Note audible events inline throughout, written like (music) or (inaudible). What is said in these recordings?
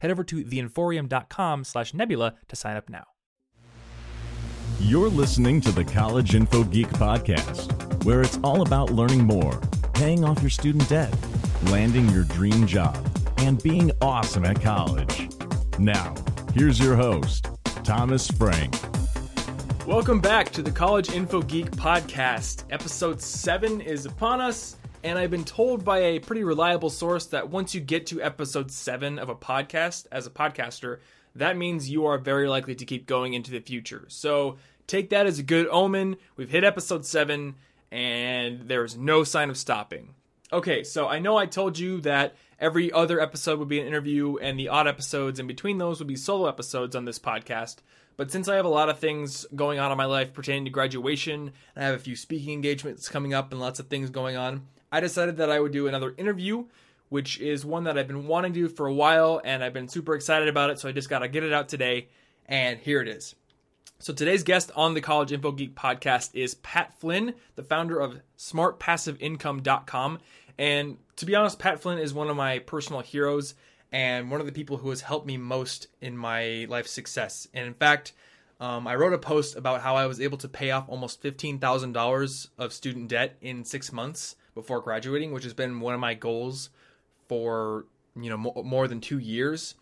Head over to theinforium.com slash nebula to sign up now. You're listening to the College Info Geek Podcast, where it's all about learning more, paying off your student debt, landing your dream job, and being awesome at college. Now, here's your host, Thomas Frank. Welcome back to the College Info Geek Podcast. Episode 7 is upon us and I've been told by a pretty reliable source that once you get to episode seven of a podcast as a podcaster, that means you are very likely to keep going into the future. So take that as a good omen. We've hit episode seven, and there's no sign of stopping. Okay, so I know I told you that every other episode would be an interview, and the odd episodes in between those would be solo episodes on this podcast. But since I have a lot of things going on in my life pertaining to graduation, I have a few speaking engagements coming up and lots of things going on, I decided that I would do another interview, which is one that I've been wanting to do for a while and I've been super excited about it. So I just got to get it out today. And here it is. So today's guest on the College Info Geek podcast is Pat Flynn, the founder of smartpassiveincome.com. And to be honest, Pat Flynn is one of my personal heroes and one of the people who has helped me most in my life success. And in fact, um, I wrote a post about how I was able to pay off almost $15,000 of student debt in six months before graduating, which has been one of my goals for you know mo- more than two years.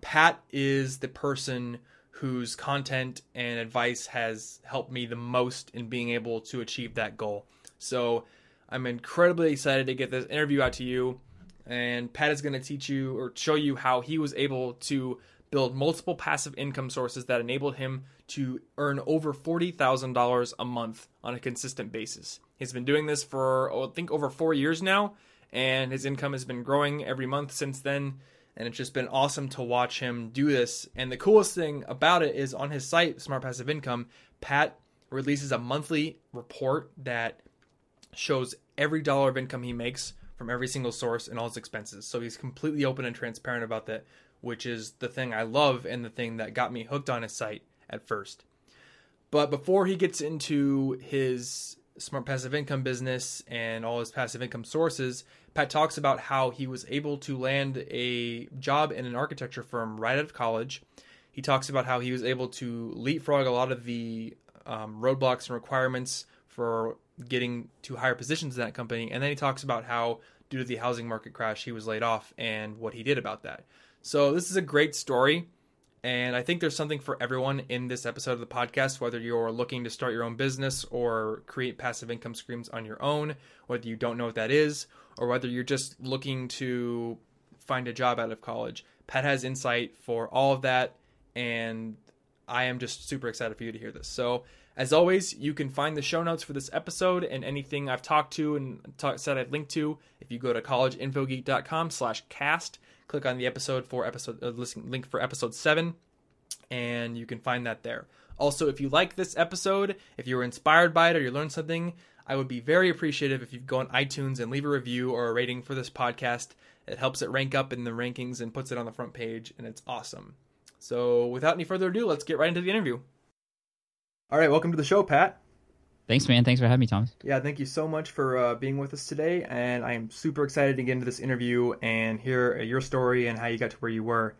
Pat is the person whose content and advice has helped me the most in being able to achieve that goal. So I'm incredibly excited to get this interview out to you. And Pat is going to teach you or show you how he was able to build multiple passive income sources that enabled him to earn over $40,000 a month on a consistent basis. He's been doing this for, oh, I think, over four years now, and his income has been growing every month since then. And it's just been awesome to watch him do this. And the coolest thing about it is on his site, Smart Passive Income, Pat releases a monthly report that shows every dollar of income he makes from every single source and all his expenses. So he's completely open and transparent about that, which is the thing I love and the thing that got me hooked on his site at first. But before he gets into his smart passive income business and all his passive income sources, Pat talks about how he was able to land a job in an architecture firm right out of college. He talks about how he was able to leapfrog a lot of the um, roadblocks and requirements for getting to higher positions in that company. And then he talks about how, due to the housing market crash, he was laid off and what he did about that. So, this is a great story. And I think there's something for everyone in this episode of the podcast, whether you're looking to start your own business or create passive income streams on your own, whether you don't know what that is, or whether you're just looking to find a job out of college. Pat has insight for all of that, and I am just super excited for you to hear this. So, as always, you can find the show notes for this episode and anything I've talked to and talk, said I'd link to. If you go to collegeinfogeek.com slash cast click on the episode for episode uh, link for episode 7 and you can find that there. Also if you like this episode if you were inspired by it or you learned something i would be very appreciative if you go on itunes and leave a review or a rating for this podcast. It helps it rank up in the rankings and puts it on the front page and it's awesome. So without any further ado let's get right into the interview all right welcome to the show pat Thanks, man. Thanks for having me, Thomas. Yeah, thank you so much for uh, being with us today. And I am super excited to get into this interview and hear your story and how you got to where you were.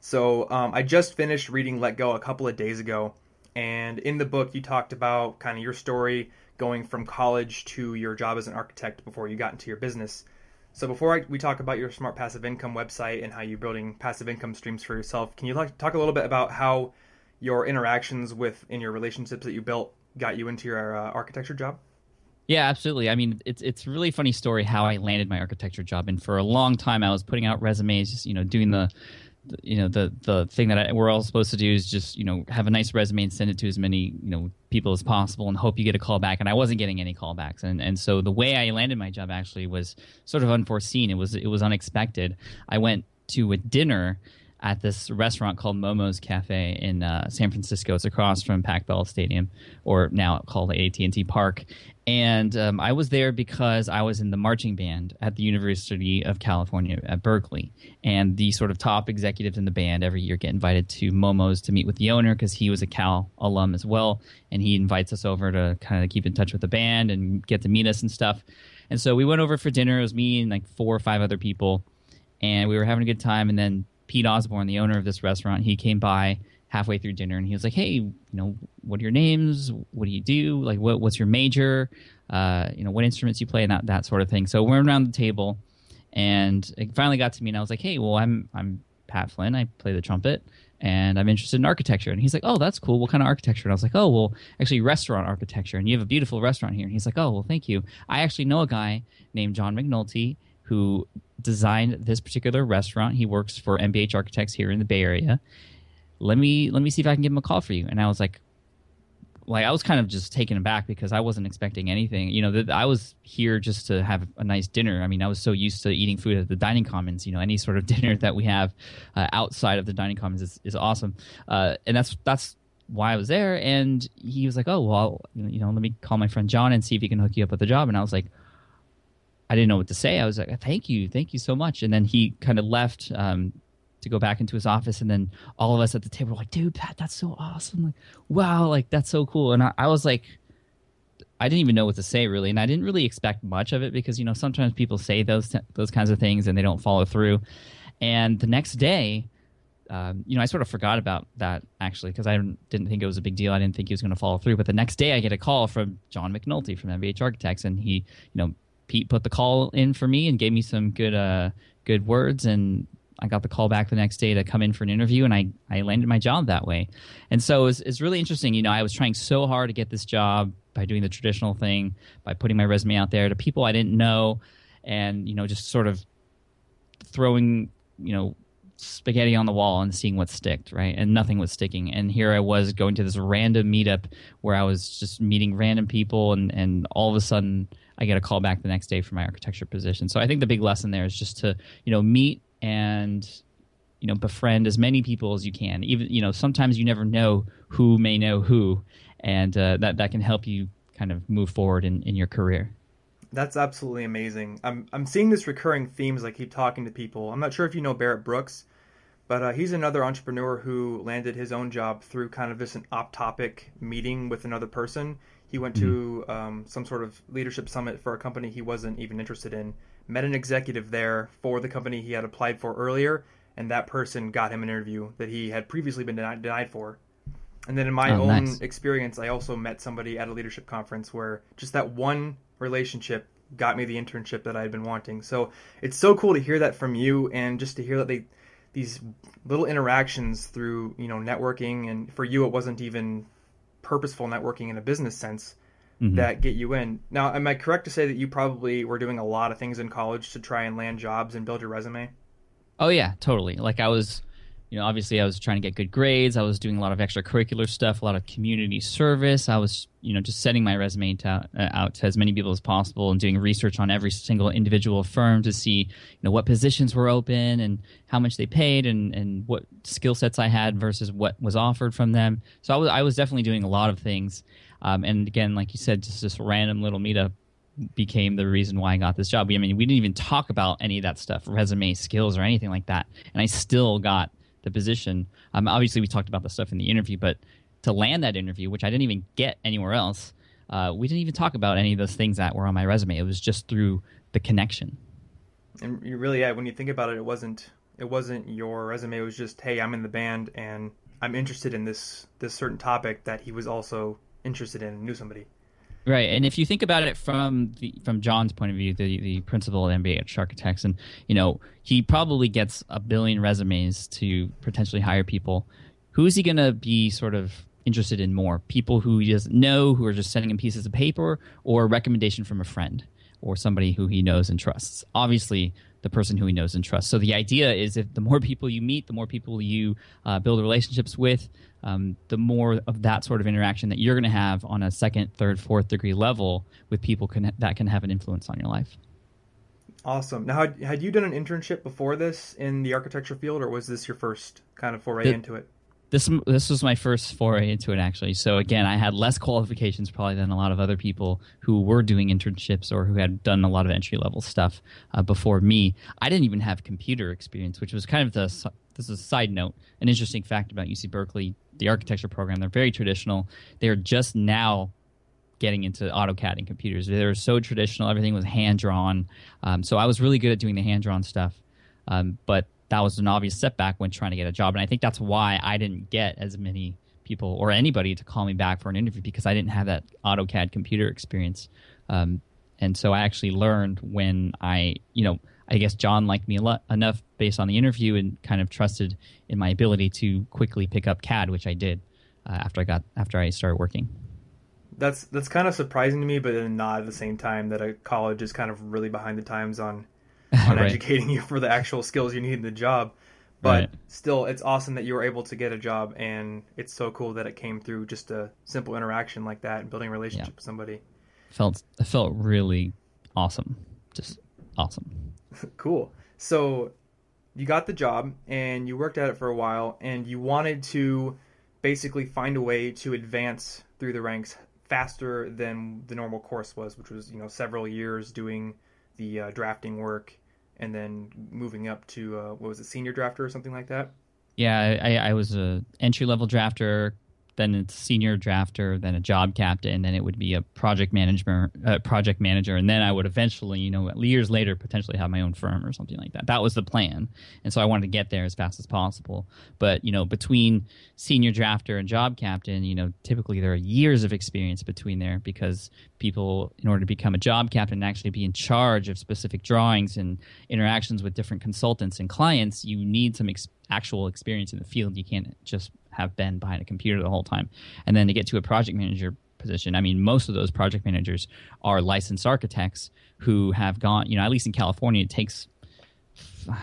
So, um, I just finished reading Let Go a couple of days ago. And in the book, you talked about kind of your story going from college to your job as an architect before you got into your business. So, before I, we talk about your smart passive income website and how you're building passive income streams for yourself, can you talk, talk a little bit about how your interactions with in your relationships that you built got you into your uh, architecture job? Yeah, absolutely. I mean, it's it's really funny story how I landed my architecture job. And for a long time, I was putting out resumes, just you know, doing the, the you know, the the thing that I, we're all supposed to do is just you know have a nice resume and send it to as many you know people as possible and hope you get a call back. And I wasn't getting any callbacks. And and so the way I landed my job actually was sort of unforeseen. It was it was unexpected. I went to a dinner at this restaurant called Momo's Cafe in uh, San Francisco. It's across from Pac Bell Stadium, or now called AT and T Park. And um, I was there because I was in the marching band at the University of California at Berkeley. And the sort of top executives in the band every year get invited to Momo's to meet with the owner because he was a Cal alum as well. And he invites us over to kind of keep in touch with the band and get to meet us and stuff. And so we went over for dinner. It was me and like four or five other people. And we were having a good time. And then Pete Osborne, the owner of this restaurant, he came by halfway through dinner and he was like, "Hey, you know, what are your names? What do you do? Like, what, what's your major? Uh, you know, what instruments you play and that that sort of thing." So we're around the table, and it finally got to me, and I was like, "Hey, well, I'm I'm Pat Flynn. I play the trumpet." And I'm interested in architecture. And he's like, Oh, that's cool. What kind of architecture? And I was like, Oh, well, actually, restaurant architecture. And you have a beautiful restaurant here. And he's like, Oh, well, thank you. I actually know a guy named John McNulty who designed this particular restaurant. He works for MBH Architects here in the Bay Area let me let me see if I can give him a call for you. And I was like, like I was kind of just taken aback because I wasn't expecting anything. You know, th- I was here just to have a nice dinner. I mean, I was so used to eating food at the dining commons. You know, any sort of (laughs) dinner that we have uh, outside of the dining commons is, is awesome, uh, and that's that's why I was there. And he was like, "Oh, well, you know, let me call my friend John and see if he can hook you up with a job." And I was like. I didn't know what to say. I was like, "Thank you, thank you so much." And then he kind of left. Um, to go back into his office and then all of us at the table were like dude pat that's so awesome like wow like that's so cool and I, I, was like i didn't even know what to say really and i didn't really expect much of it because you know sometimes people say those those kinds of things and they don't follow through and the next day um, you know, I sort of forgot about that actually because I didn't think it was a big deal. I didn't think he was going to follow through. But the next day, I get a call from John McNulty from MBH Architects, and he, you know, Pete put the call in for me and gave me some good, uh, good words, and I got the call back the next day to come in for an interview, and I, I landed my job that way. And so it's, it's really interesting. You know, I was trying so hard to get this job by doing the traditional thing, by putting my resume out there to people I didn't know, and you know, just sort of throwing you know spaghetti on the wall and seeing what sticked, right? And nothing was sticking. And here I was going to this random meetup where I was just meeting random people, and and all of a sudden I get a call back the next day for my architecture position. So I think the big lesson there is just to you know meet and you know befriend as many people as you can. Even you know sometimes you never know who may know who, and uh, that that can help you kind of move forward in, in your career. That's absolutely amazing. I'm I'm seeing this recurring theme as I keep talking to people. I'm not sure if you know Barrett Brooks, but uh, he's another entrepreneur who landed his own job through kind of this an off-topic meeting with another person. He went mm-hmm. to um, some sort of leadership summit for a company he wasn't even interested in, met an executive there for the company he had applied for earlier, and that person got him an interview that he had previously been denied, denied for. And then in my oh, own nice. experience, I also met somebody at a leadership conference where just that one relationship got me the internship that I had been wanting. So it's so cool to hear that from you, and just to hear that they these little interactions through you know networking, and for you it wasn't even purposeful networking in a business sense mm-hmm. that get you in. Now, am I correct to say that you probably were doing a lot of things in college to try and land jobs and build your resume? Oh yeah, totally. Like I was, you know, obviously I was trying to get good grades. I was doing a lot of extracurricular stuff, a lot of community service. I was, you know, just sending my resume to, uh, out to as many people as possible and doing research on every single individual firm to see, you know, what positions were open and how much they paid and, and what skill sets I had versus what was offered from them. So I was I was definitely doing a lot of things. Um, and again, like you said, just this random little meetup became the reason why I got this job. I mean, we didn't even talk about any of that stuff, resume skills or anything like that, and I still got the position. Um, obviously, we talked about the stuff in the interview, but to land that interview, which I didn't even get anywhere else, uh, we didn't even talk about any of those things that were on my resume. It was just through the connection. And you really, yeah, when you think about it, it wasn't it wasn't your resume. It was just, hey, I'm in the band and I'm interested in this this certain topic that he was also interested in and knew somebody. Right, and if you think about it from the, from John's point of view, the the principal at MBH Architects, and you know he probably gets a billion resumes to potentially hire people. Who is he going to be sort of interested in more? People who he doesn't know, who are just sending him pieces of paper, or a recommendation from a friend or somebody who he knows and trusts. Obviously, the person who he knows and trusts. So the idea is if the more people you meet, the more people you uh, build relationships with, um, the more of that sort of interaction that you're going to have on a second, third, fourth degree level with people can, that can have an influence on your life. Awesome. Now, had, had you done an internship before this in the architecture field, or was this your first kind of foray the, into it? This this was my first foray into it actually. So again, I had less qualifications probably than a lot of other people who were doing internships or who had done a lot of entry level stuff uh, before me. I didn't even have computer experience, which was kind of the this is a side note, an interesting fact about UC Berkeley, the architecture program. They're very traditional. They're just now getting into AutoCAD and computers. They were so traditional. Everything was hand drawn. Um, so I was really good at doing the hand drawn stuff. Um, but that was an obvious setback when trying to get a job. And I think that's why I didn't get as many people or anybody to call me back for an interview because I didn't have that AutoCAD computer experience. Um, and so I actually learned when I, you know, I guess John liked me lot, enough based on the interview and kind of trusted in my ability to quickly pick up CAD, which I did uh, after I got after I started working that's that's kind of surprising to me, but then not at the same time that a college is kind of really behind the times on (laughs) on right. educating you for the actual skills you need in the job. But right. still, it's awesome that you were able to get a job, and it's so cool that it came through just a simple interaction like that and building a relationship yeah. with somebody. Felt it felt really awesome, just awesome. (laughs) cool. So you got the job and you worked at it for a while, and you wanted to basically find a way to advance through the ranks faster than the normal course was, which was you know several years doing the uh, drafting work and then moving up to uh, what was it, senior drafter or something like that. Yeah, I, I was a entry level drafter, then it's senior drafter, then a job captain, then it would be a project manager, uh, project manager, and then I would eventually, you know, years later, potentially have my own firm or something like that. That was the plan, and so I wanted to get there as fast as possible. But you know, between senior drafter and job captain, you know, typically there are years of experience between there because people, in order to become a job captain and actually be in charge of specific drawings and interactions with different consultants and clients, you need some ex- actual experience in the field. You can't just have been behind a computer the whole time. And then to get to a project manager position, I mean, most of those project managers are licensed architects who have gone, you know, at least in California, it takes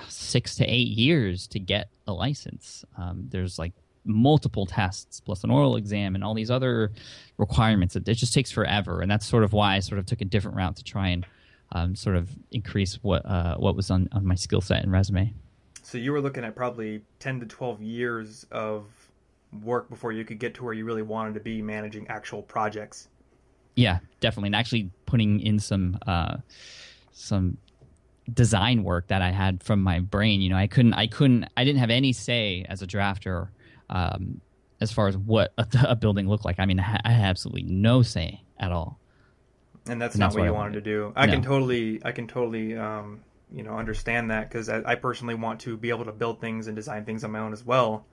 six to eight years to get a license. Um, there's like multiple tests plus an oral exam and all these other requirements. It, it, just takes forever, and that's sort of why I sort of took a different route to try and um, sort of increase what uh, what was on, on my skill set and resume. So you were looking at probably ten to twelve years of work before you could get to where you really wanted to be managing actual projects. Yeah, definitely, and actually putting in some uh, some design work that I had from my brain. You know, I couldn't, I couldn't, I didn't have any say as a drafter um, as far as what a, (laughs) a, building looked like. I mean, I had absolutely no say at all. And that's and not that's what, what you wanted to do. I no. can totally, I can totally, um, you know, understand that because I, I personally want to be able to build things and design things on my own as well.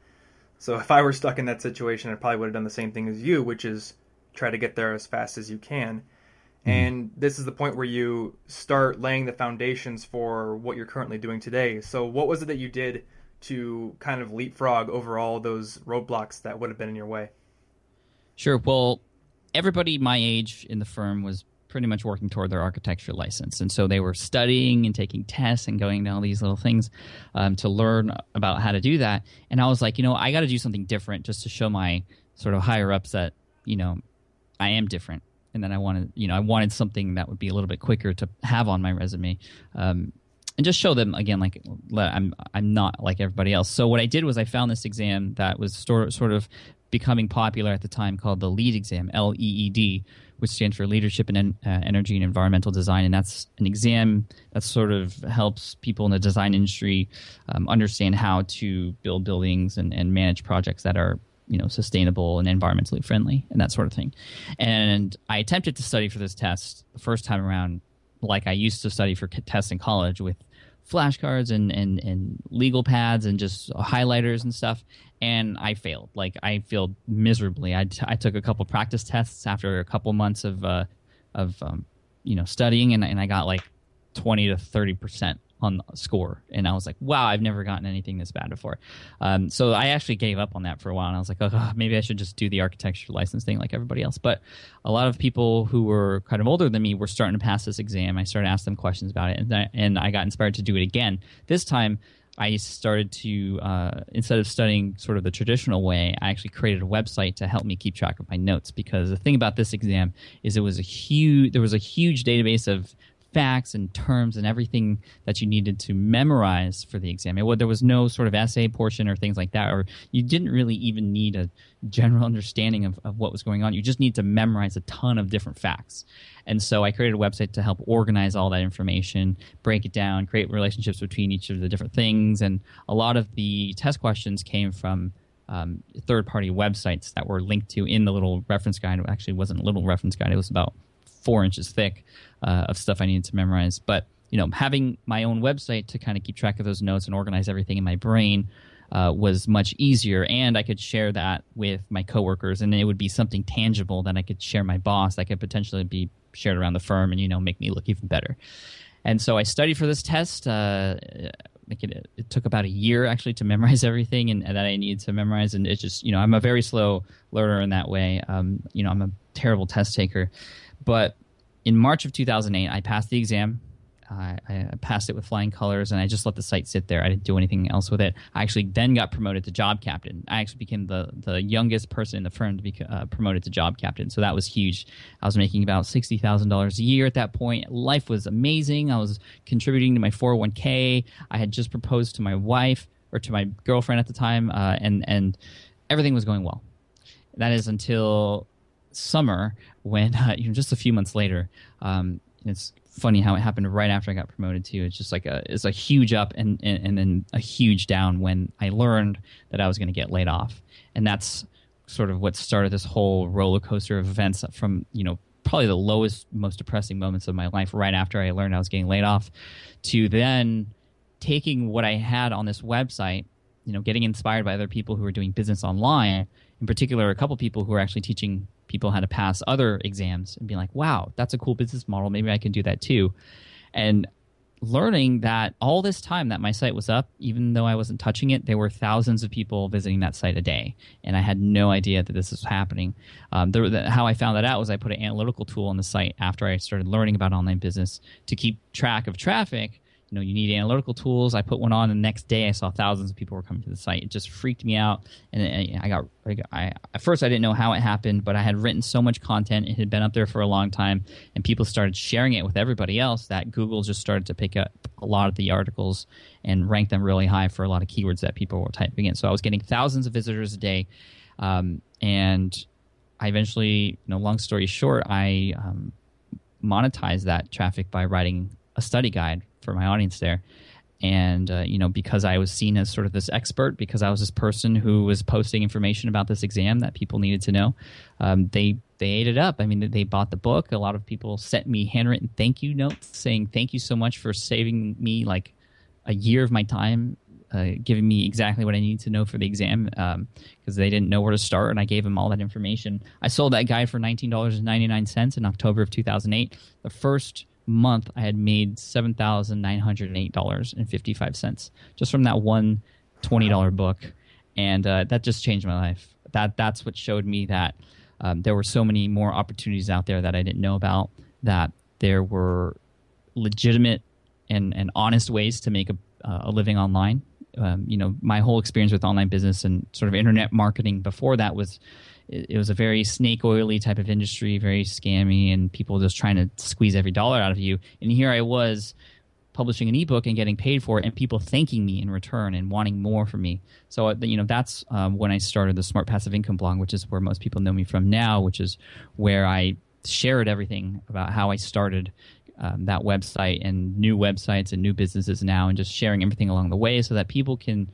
So if I were stuck in that situation, I probably would have done the same thing as you, which is try to get there as fast as you can. Mm-hmm. And this is the point where you start laying the foundations for what you're currently doing today. So what was it that you did to kind of leapfrog over all those roadblocks that would have been in your way? Sure. Well, everybody my age in the firm was pretty much working toward their architecture license. And so they were studying and taking tests and going to all these little things um, to learn about how to do that. And I was like, you know, I got to do something different just to show my sort of higher ups that, you know, I am different. And then I wanted, you know, I wanted something that would be a little bit quicker to have on my resume. Um, and just show them again, like I'm, I'm not like everybody else. So what I did was I found this exam that was sort of becoming popular at the time called the LEED exam, L E E D, which stands for Leadership in uh, Energy and Environmental Design. And that's an exam that sort of helps people in the design industry um, understand how to build buildings and, and manage projects that are you know sustainable and environmentally friendly and that sort of thing. And I attempted to study for this test the first time around, like I used to study for tests in college with flashcards and, and, and legal pads and just highlighters and stuff. And I failed. Like I failed miserably. I, t- I took a couple practice tests after a couple months of uh, of um, you know studying, and and I got like twenty to thirty percent on the score. And i was like wow i've never gotten anything this bad before. Um, so i actually gave up on that for a while and i was like oh, maybe i should just do the architecture license thing like everybody else. But a lot of people who were kind of older than me were starting to pass this exam. I started asking them questions about it and I, and I got inspired to do it again. This time I started to uh, instead of studying sort of the traditional way, I actually created a website to help me keep track of my notes. Because the thing about this exam is it was a huge there was a huge database of facts and terms and everything that you needed to memorize for the exam. It, there was no sort of essay portion or things like that, or you didn't really even need a general understanding of, of what was going on. You just need to memorize a ton of different facts. And so I created a website to help organize all that information, break it down, create relationships between each of the different things. And a lot of the test questions came from um, third party websites that were linked to in the little reference guide. It actually wasn't a little reference guide, it was about four inches thick uh, of stuff I needed to memorize. But you know, having my own website to kind of keep track of those notes and organize everything in my brain uh, was much easier, and I could share that with my coworkers, and it would be something tangible that I could share my boss that could potentially be shared around the firm, and you know, make me look even better. And so I studied for this test. Uh, it, it, took about a year actually to (laughs) memorize everything and, and, that I needed to memorize. And it's just, you know, I'm a very slow learner in that way. Um, you know, I'm a terrible test taker. But in March of 2008, I passed the exam. I, I passed it with flying colors, and I just let the site sit there. I didn't do anything else with it. I actually then got promoted to job captain. I actually became the the youngest person in the firm to be uh, promoted to job captain. So that was huge. I was making about sixty thousand dollars a year at that point. Life was amazing. I was contributing to my four hundred oh one k. I had just proposed to my wife or to my girlfriend at the time, uh, and and everything was going well. That is until summer when uh, you know just a few months later. Um, it's funny how it happened right after I got promoted too. It's just like a it's a huge up and and, and then a huge down when I learned that I was going to get laid off, and that's sort of what started this whole roller coaster of events from you know probably the lowest, most depressing moments of my life right after I learned I was getting laid off, to then taking what I had on this website, you know, getting inspired by other people who are doing business online, in particular, a couple people who are actually teaching people how to pass other exams and be like, wow, that's a cool business model. Maybe I can do that too. And learning that all this time that my site was up, even though I wasn't touching it, there were thousands of people visiting that site a day, and I had no idea that this was happening. Um, the, how I found that out was I put an analytical tool on the site after I started learning about online business to keep track of traffic you know you need analytical tools. I put one on the next day i saw thousands of people were coming to the site. It just freaked me out. And i got, I, got, I at first i didn't know how it happened but i had written so much content. It had been up there for a long time and people started sharing it with everybody else that google just started to pick up a lot of the articles and rank them really high for a lot of keywords that people were typing in. So i was getting thousands of visitors a day. Um, and i eventually you know long story short i um, monetized that traffic by writing a study guide for my audience there. And uh, you know, because I was seen as sort of this expert, because I was this person who was posting information about this exam that people needed to know, um, they they ate it up. I mean, they bought the book. A lot of people sent me handwritten thank you notes saying thank you so much for saving me like a year of my time uh, giving me exactly what I needed to know for the exam because um, they didn't know where to start, and I gave them all that information. I sold that guide for nineteen dollars and ninety nine cents in October of two thousand eight. The first month I had made seven thousand nine hundred and eight dollars and fifty five cents just from that one twenty dollar book, and uh, that just changed my life. That that's what showed me that um, there were so many more opportunities out there that I didn't know about. That there were legitimate and, and honest ways to make a, uh, a living online. Um, you know, my whole experience with online business and sort of internet marketing before that was it, it, was a very snake oily type of industry, very scammy, and people just trying to squeeze every dollar out of you. And here I was publishing an ebook and getting paid for it, and people thanking me in return and wanting more from me. So uh, you know that's um, when I started the Smart Passive Income blog, which is where most people know me from now, which is where I shared everything about how I started um, that website and new websites and new businesses now, and just sharing everything along the way so that people can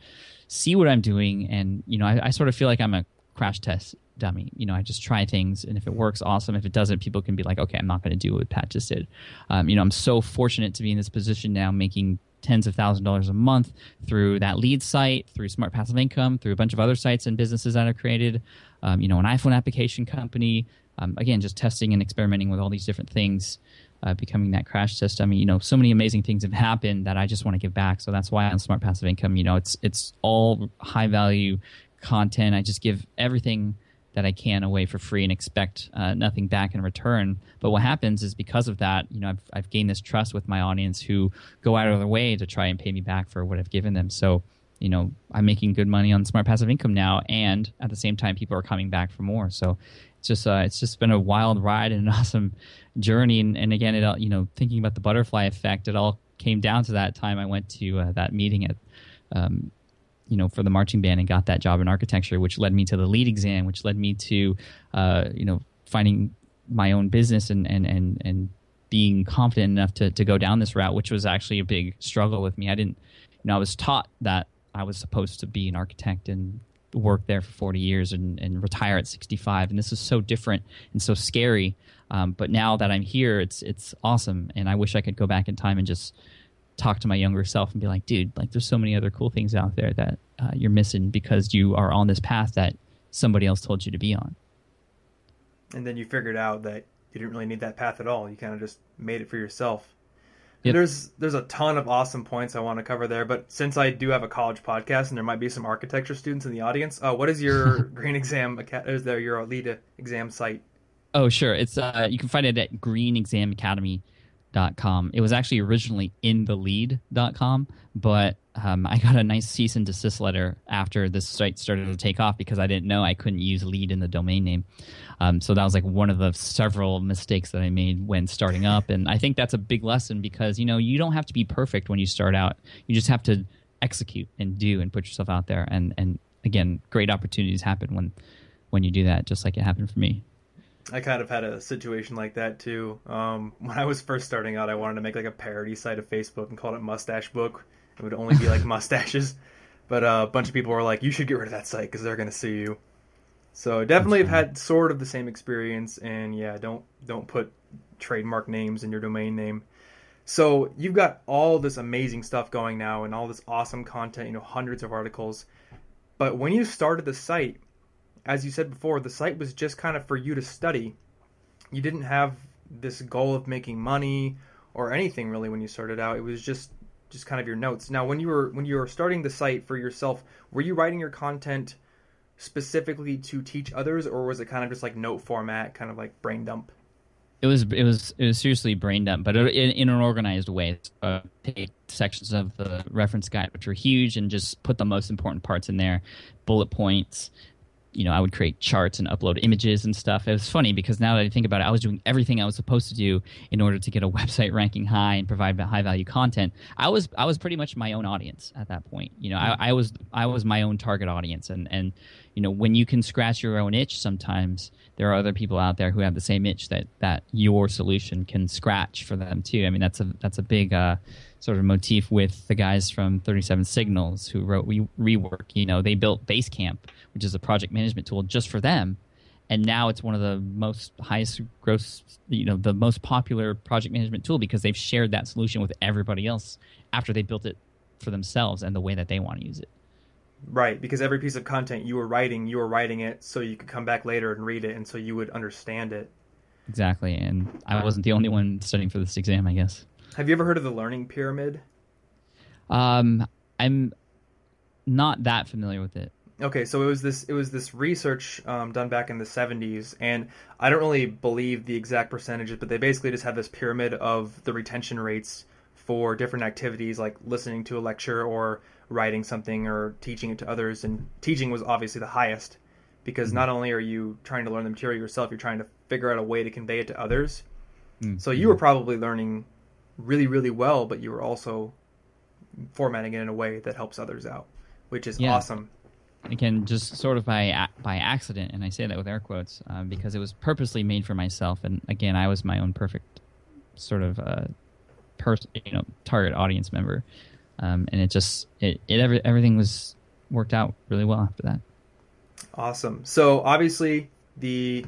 see what I'm doing. And you know, I, I sort of feel like I'm a crash test dummy. You know, I just try things, and if it works, awesome. If it doesn't, people can be like, okay, I'm not going to do what Pat just did. Um, you know, I'm so fortunate to be in this position now, making tens of thousand dollars a month through that LEED site, through Smart Passive Income, through a bunch of other sites and businesses that are created. Um, you know, an iPhone application company. Um, again, just testing and experimenting with all these different things. Uh, becoming that crash test. I mean, you know, so many amazing things have happened that I just want to give back. So that's why on Smart Passive Income, you know, it's it's all high value content. I just give everything that I can away for free and expect uh, nothing back in return. But what happens is because of that, you know, I've, I've gained this trust with my audience who go out of their way to try and pay me back for what I've given them. So, you know, I'm making good money on smart passive income now, and at the same time, people are coming back for more. So it's just uh, it's just been a wild ride and an (laughs) awesome journey. And, and again, it all you know thinking about the butterfly effect, it all came down to that time I went to uh, that meeting at. Um, you know, for the marching band and got that job in architecture, which led me to the LEED exam, which led me to, uh, you know, finding my own business and, and, and, and being confident enough to, to go down this route, which was actually a big struggle with me. I didn't, you know, I was taught that I was supposed to be an architect and work there for 40 years and, and retire at 65. And this is so different and so scary. Um, but now that I'm here, it's, it's awesome. And I wish I could go back in time and just talk to my younger self and be like, dude, like there's so many other cool things out there that uh, you're missing because you are on this path that somebody else told you to be on. And then you figured out that you didn't really need that path at all. You kind of just made it for yourself. Yep. There's there's a ton of awesome points I want to cover there, but since I do have a college podcast and there might be some architecture students in the audience, uh, what is your (laughs) green exam? Is there your LEED exam site? Oh, sure. It's uh, you can find it at greenexamacademy.com. It was actually originally in the lead.com, but um, I got a nice cease and desist letter after this site started to take off because I didn't know I couldn't use LEED in the domain name. Um, so that was like one of the several mistakes that I made when starting up, and I think that's a big lesson because you know you don't have to be perfect when you start out. You just have to execute and do and put yourself out there. And and again, great opportunities happen when when you do that, just like it happened for me. I kind of had a situation like that too. Um, (laughs) when I was first starting out, I wanted to make like a parody site of Facebook and called it Mustache Book it would only be like (laughs) mustaches. But uh, a bunch of people were like, "You should get rid of that site because they're going to sue you." So definitely have had sort of the same experience, and yeah, don't don't put trademark names in your domain name. So you've got all this amazing stuff going now, and all this awesome content. You know, hundreds of articles. But when you started the site, as you said before, the site was just kind of for you to study. You didn't have this goal of making money or anything really when you started out. It was just just kind of your notes. Now, when you were when you were starting the site for yourself, were you writing your content specifically to teach others, or was it kind of just like note format, kind of like brain dump? It was it was it was seriously brain dump, but in, in an organized way. Uh, take sections of the reference guide, which were huge, and just put the most important parts in there, bullet points, you know, I would create charts and upload images and stuff. It was funny because now that I think about it, I was doing everything I was supposed to do in order to get a (laughs) website ranking high and provide high value content. I was I was pretty much my own audience at that point. You know, I, I was I was my own target audience, and and you know, when you can scratch your own itch, sometimes there are other people out there who have the same itch that that your solution can scratch for them too. I mean, that's a that's a big. Uh, sort of motif with the guys from 37 Signals who wrote Re- Rework. You know, they built Basecamp, which is a project management tool just for them. And now it's one of the most highest gross, you know, the most popular project management tool because they've shared that solution with everybody else after they built it for themselves and the way that they want to use it. Right, because every piece of content you were writing, you were writing it so you could come back later and read it and so you would understand it. Exactly. And I wasn't the only one studying for this exam, I guess. Have you ever heard of the learning pyramid? Um, I'm not that familiar with it. Okay, so it was this it was this research um, done back in the 70s, and I don't really believe the exact percentages, but they basically just have this pyramid of the retention rates for different activities like listening to a lecture or writing something or teaching it to others. And teaching was obviously the highest because mm-hmm. not only are you trying to learn the material yourself, you're trying to figure out a way to convey it to others. Mm-hmm. So you were probably learning really really well, but you were also formatting it in a way that helps others out, which is yeah. awesome. Again, just sort of by by accident, and I say that with air quotes uh, because it was purposely made for myself. And again, I was my own perfect sort of uh, person, you know, target audience member, um, and it just it, it every, everything was worked out really well after that. Awesome. So obviously the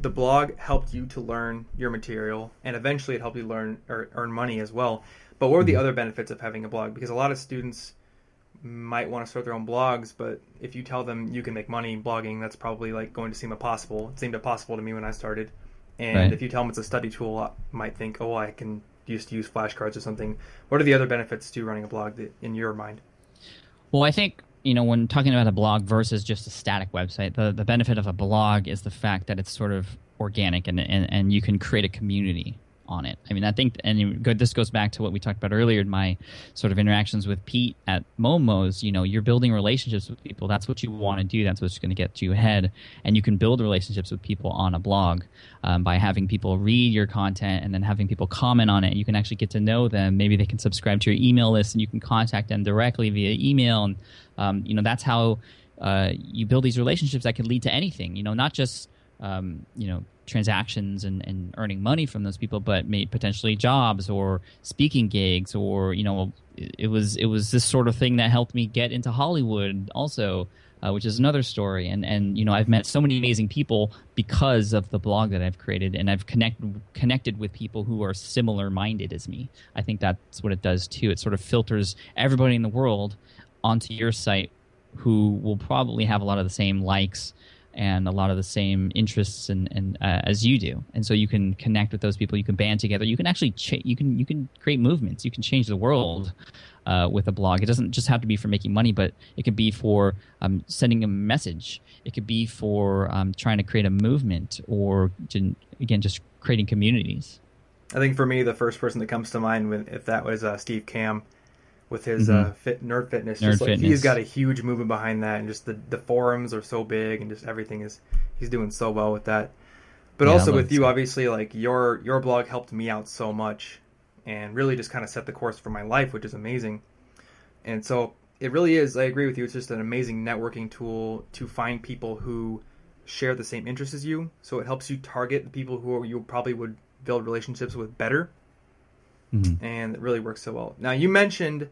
the blog helped you to learn your material, and eventually it helped you learn or earn money as well. But what are the mm-hmm. other benefits of having a blog? Because a lot of students might want to start their own blogs, but if you tell them you can make money blogging, that's probably like going to seem impossible. It seemed impossible to me when I started. And right. if you tell them it's a study tool, I might think, oh, I can just use flashcards or something. What are the other benefits to running a blog that, in your mind? Well, I think you know, when talking about a blog versus just a static website, the, the benefit of a blog is the fact that it's sort of organic and, and, and you can create a community on it. I mean, I think, and this goes back to what we talked about earlier in my sort of interactions with Pete at Momo's. You know, you're building relationships with people. That's what you want to do. That's what's going to get you ahead. And you can build relationships with people on a blog um, by having people read your content and then having people comment on it. You can actually get to know them. Maybe they can subscribe to your email list and you can contact them directly via email. And, um, you know, that's how uh, you build these relationships that can lead to anything, you know, not just, um, you know, transactions and, and earning money from those people, but made potentially jobs or speaking gigs or you know it was it was this sort of thing that helped me get into Hollywood also, uh, which is another story. And and you know I've met so many amazing people because of the blog that I've created, and I've connected connected with people who are similar minded as me. I think that's what it does too. It sort of filters everybody in the world onto your site who will probably have a lot of the same likes and a lot of the same interests and, and uh, as you do, and so you can connect with those people. You can band together. You can actually cha- you can you can create movements. You can change the world uh, with a blog. It doesn't just have to be for making money, but it could be for um, sending a message. It could be for um, trying to create a movement, or to, again, just creating communities. I think for me, the first person that comes to mind, with, if that was uh, Steve Kamb, with his mm-hmm. uh, fit nerd fitness. Nerd just like fitness. he's got a huge movement behind that, and just the the forums are so big, and just everything is he's doing so well with that. But yeah, also with you, obviously, like your your blog helped me out so much, and really just kind of set the course for my life, which is amazing. And so it really is. I agree with you. It's just an amazing networking tool to find people who share the same interests as you. So it helps you target the people who you probably would build relationships with better. Mm-hmm. And it really works so well. Now you mentioned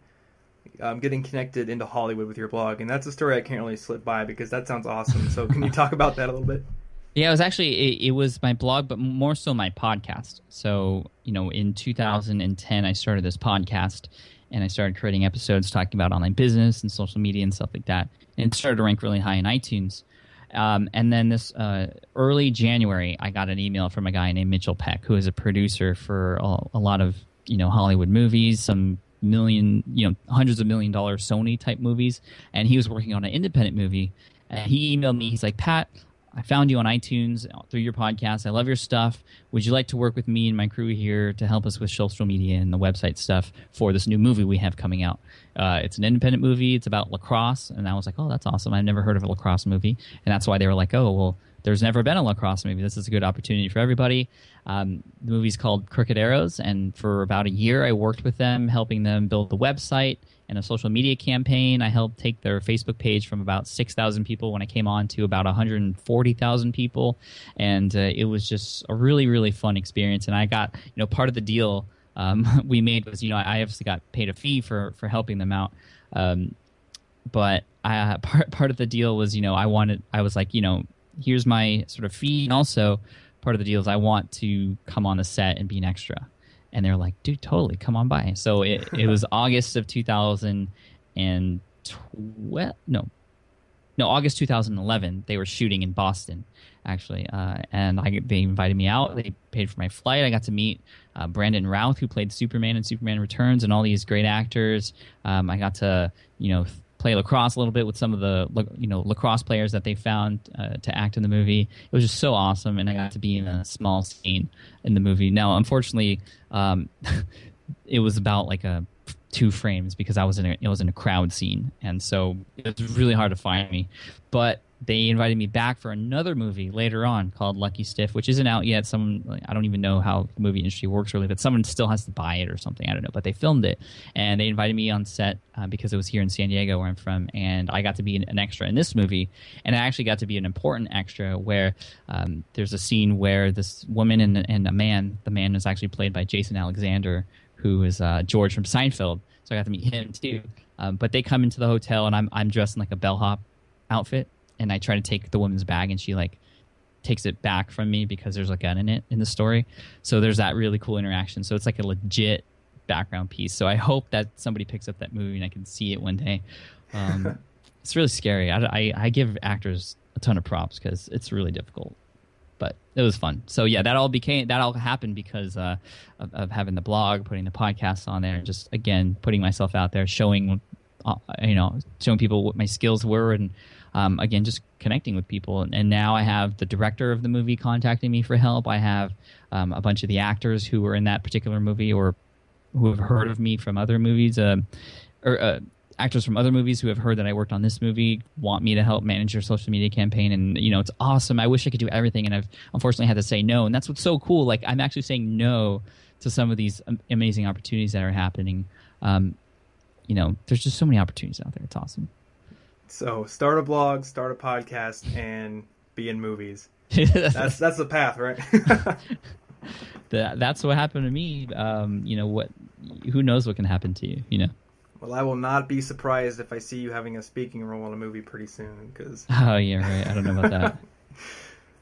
um, getting connected into Hollywood with your blog, and that's a story I can't really slip by because that sounds awesome. So, can you (laughs) talk about that a little bit? Yeah, it was actually it, it, was my blog, but more so my podcast. So, you know, in 2010, I started this podcast, and I started creating episodes talking about online business and social media and stuff like that. And it started to rank really high in iTunes. Um, and then this uh, early January, I got an email from a guy named Mitchell Peck, who is a producer for a, a lot of you know Hollywood movies, some million, you know, hundreds of million dollar Sony type movies, and he was working on an independent movie. And he emailed me. He's like, Pat, I found you on iTunes through your podcast. I love your stuff. Would you like to work with me and my crew here to help us with social media and the website stuff for this new movie we have coming out? Uh, it's an independent movie. It's about lacrosse, and I was like, oh, that's awesome. I've never heard of a lacrosse movie, and that's why they were like, oh, well, there's never been a lacrosse movie. This is a good opportunity for everybody. Um, the movie's called Crooked Arrows, and for about a year, I worked with them, helping them build the website and a social media campaign. I helped take their Facebook page from about 6,000 people when I came on to about 140,000 people. And uh, it was just a really, really fun experience. And I got, you know, part of the deal um, (laughs) we made was, you know, I obviously got paid a fee for, for helping them out. Um, but I, part, part of the deal was, you know, I wanted, I was like, you know, here's my sort of fee, and also part of the deal is I want to come on the set and be an extra. And they're like, dude, totally, come on by. So it, it (laughs) was August of 2012. No, no, August 2011. They were shooting in Boston, actually, uh, and I, they invited me out. They paid for my flight. I got to meet uh, Brandon Routh, who played Superman in Superman Returns, and all these great actors. Um, I got to, you know, play lacrosse a little bit with some of the you know lacrosse players that they found uh, to act in the movie. It was just so awesome, and I got to be in a small scene in the movie. Now, unfortunately, um, (laughs) it was about like a two frames because I was in a, it was in a crowd scene, and so it was really hard to find me. But they invited me back for another movie later on called Lucky Stiff, which isn't out yet. Some I don't even know how the movie industry works really, but someone still has to buy it or something. I don't know, but they filmed it and they invited me on set uh, because it was here in San Diego where I'm from, and I got to be an extra in this movie, and I actually got to be an important extra where um, there's a scene where this woman and, and a man, the man is actually played by Jason Alexander, who is uh, George from Seinfeld. So I got to meet him too. Um, but they come into the hotel and I'm I'm dressed in like a bellhop outfit and I try to take the woman's bag and she like takes it back from me because there's a gun in it in the story. So there's that really cool interaction. So it's like a legit background piece. So I hope that somebody picks up that movie and I can see it one day. Um, (laughs) it's really scary. I, I, I, give actors a ton of props because it's really difficult but it was fun. So yeah, that all became that all happened because uh, of, of, having the blog, putting the podcast on there, and just again putting myself out there, showing uh, you know, showing people what my skills were, and um, again, just connecting with people. And, now I have the director of the movie contacting me for help. I have um, a bunch of the actors who were in that particular movie or who have heard of me from other movies, uh, or uh, actors from other movies who have heard that I worked on this movie want me to help manage their social media campaign. And, you know, it's awesome. I wish I could do everything. And I've unfortunately had to say no. And that's what's so cool. Like, I'm actually saying no to some of these amazing opportunities that are happening. Um, you know, there's just so many opportunities out there. It's awesome. So start a blog, start a podcast, and be in movies. (laughs) that's that's the path, right? (laughs) that, that's what happened to me. Um, you know what? Who knows what can happen to you? You know. Well, I will not be surprised if I see you having a speaking role in a movie pretty soon. Because (laughs) oh yeah, right. I don't know about that.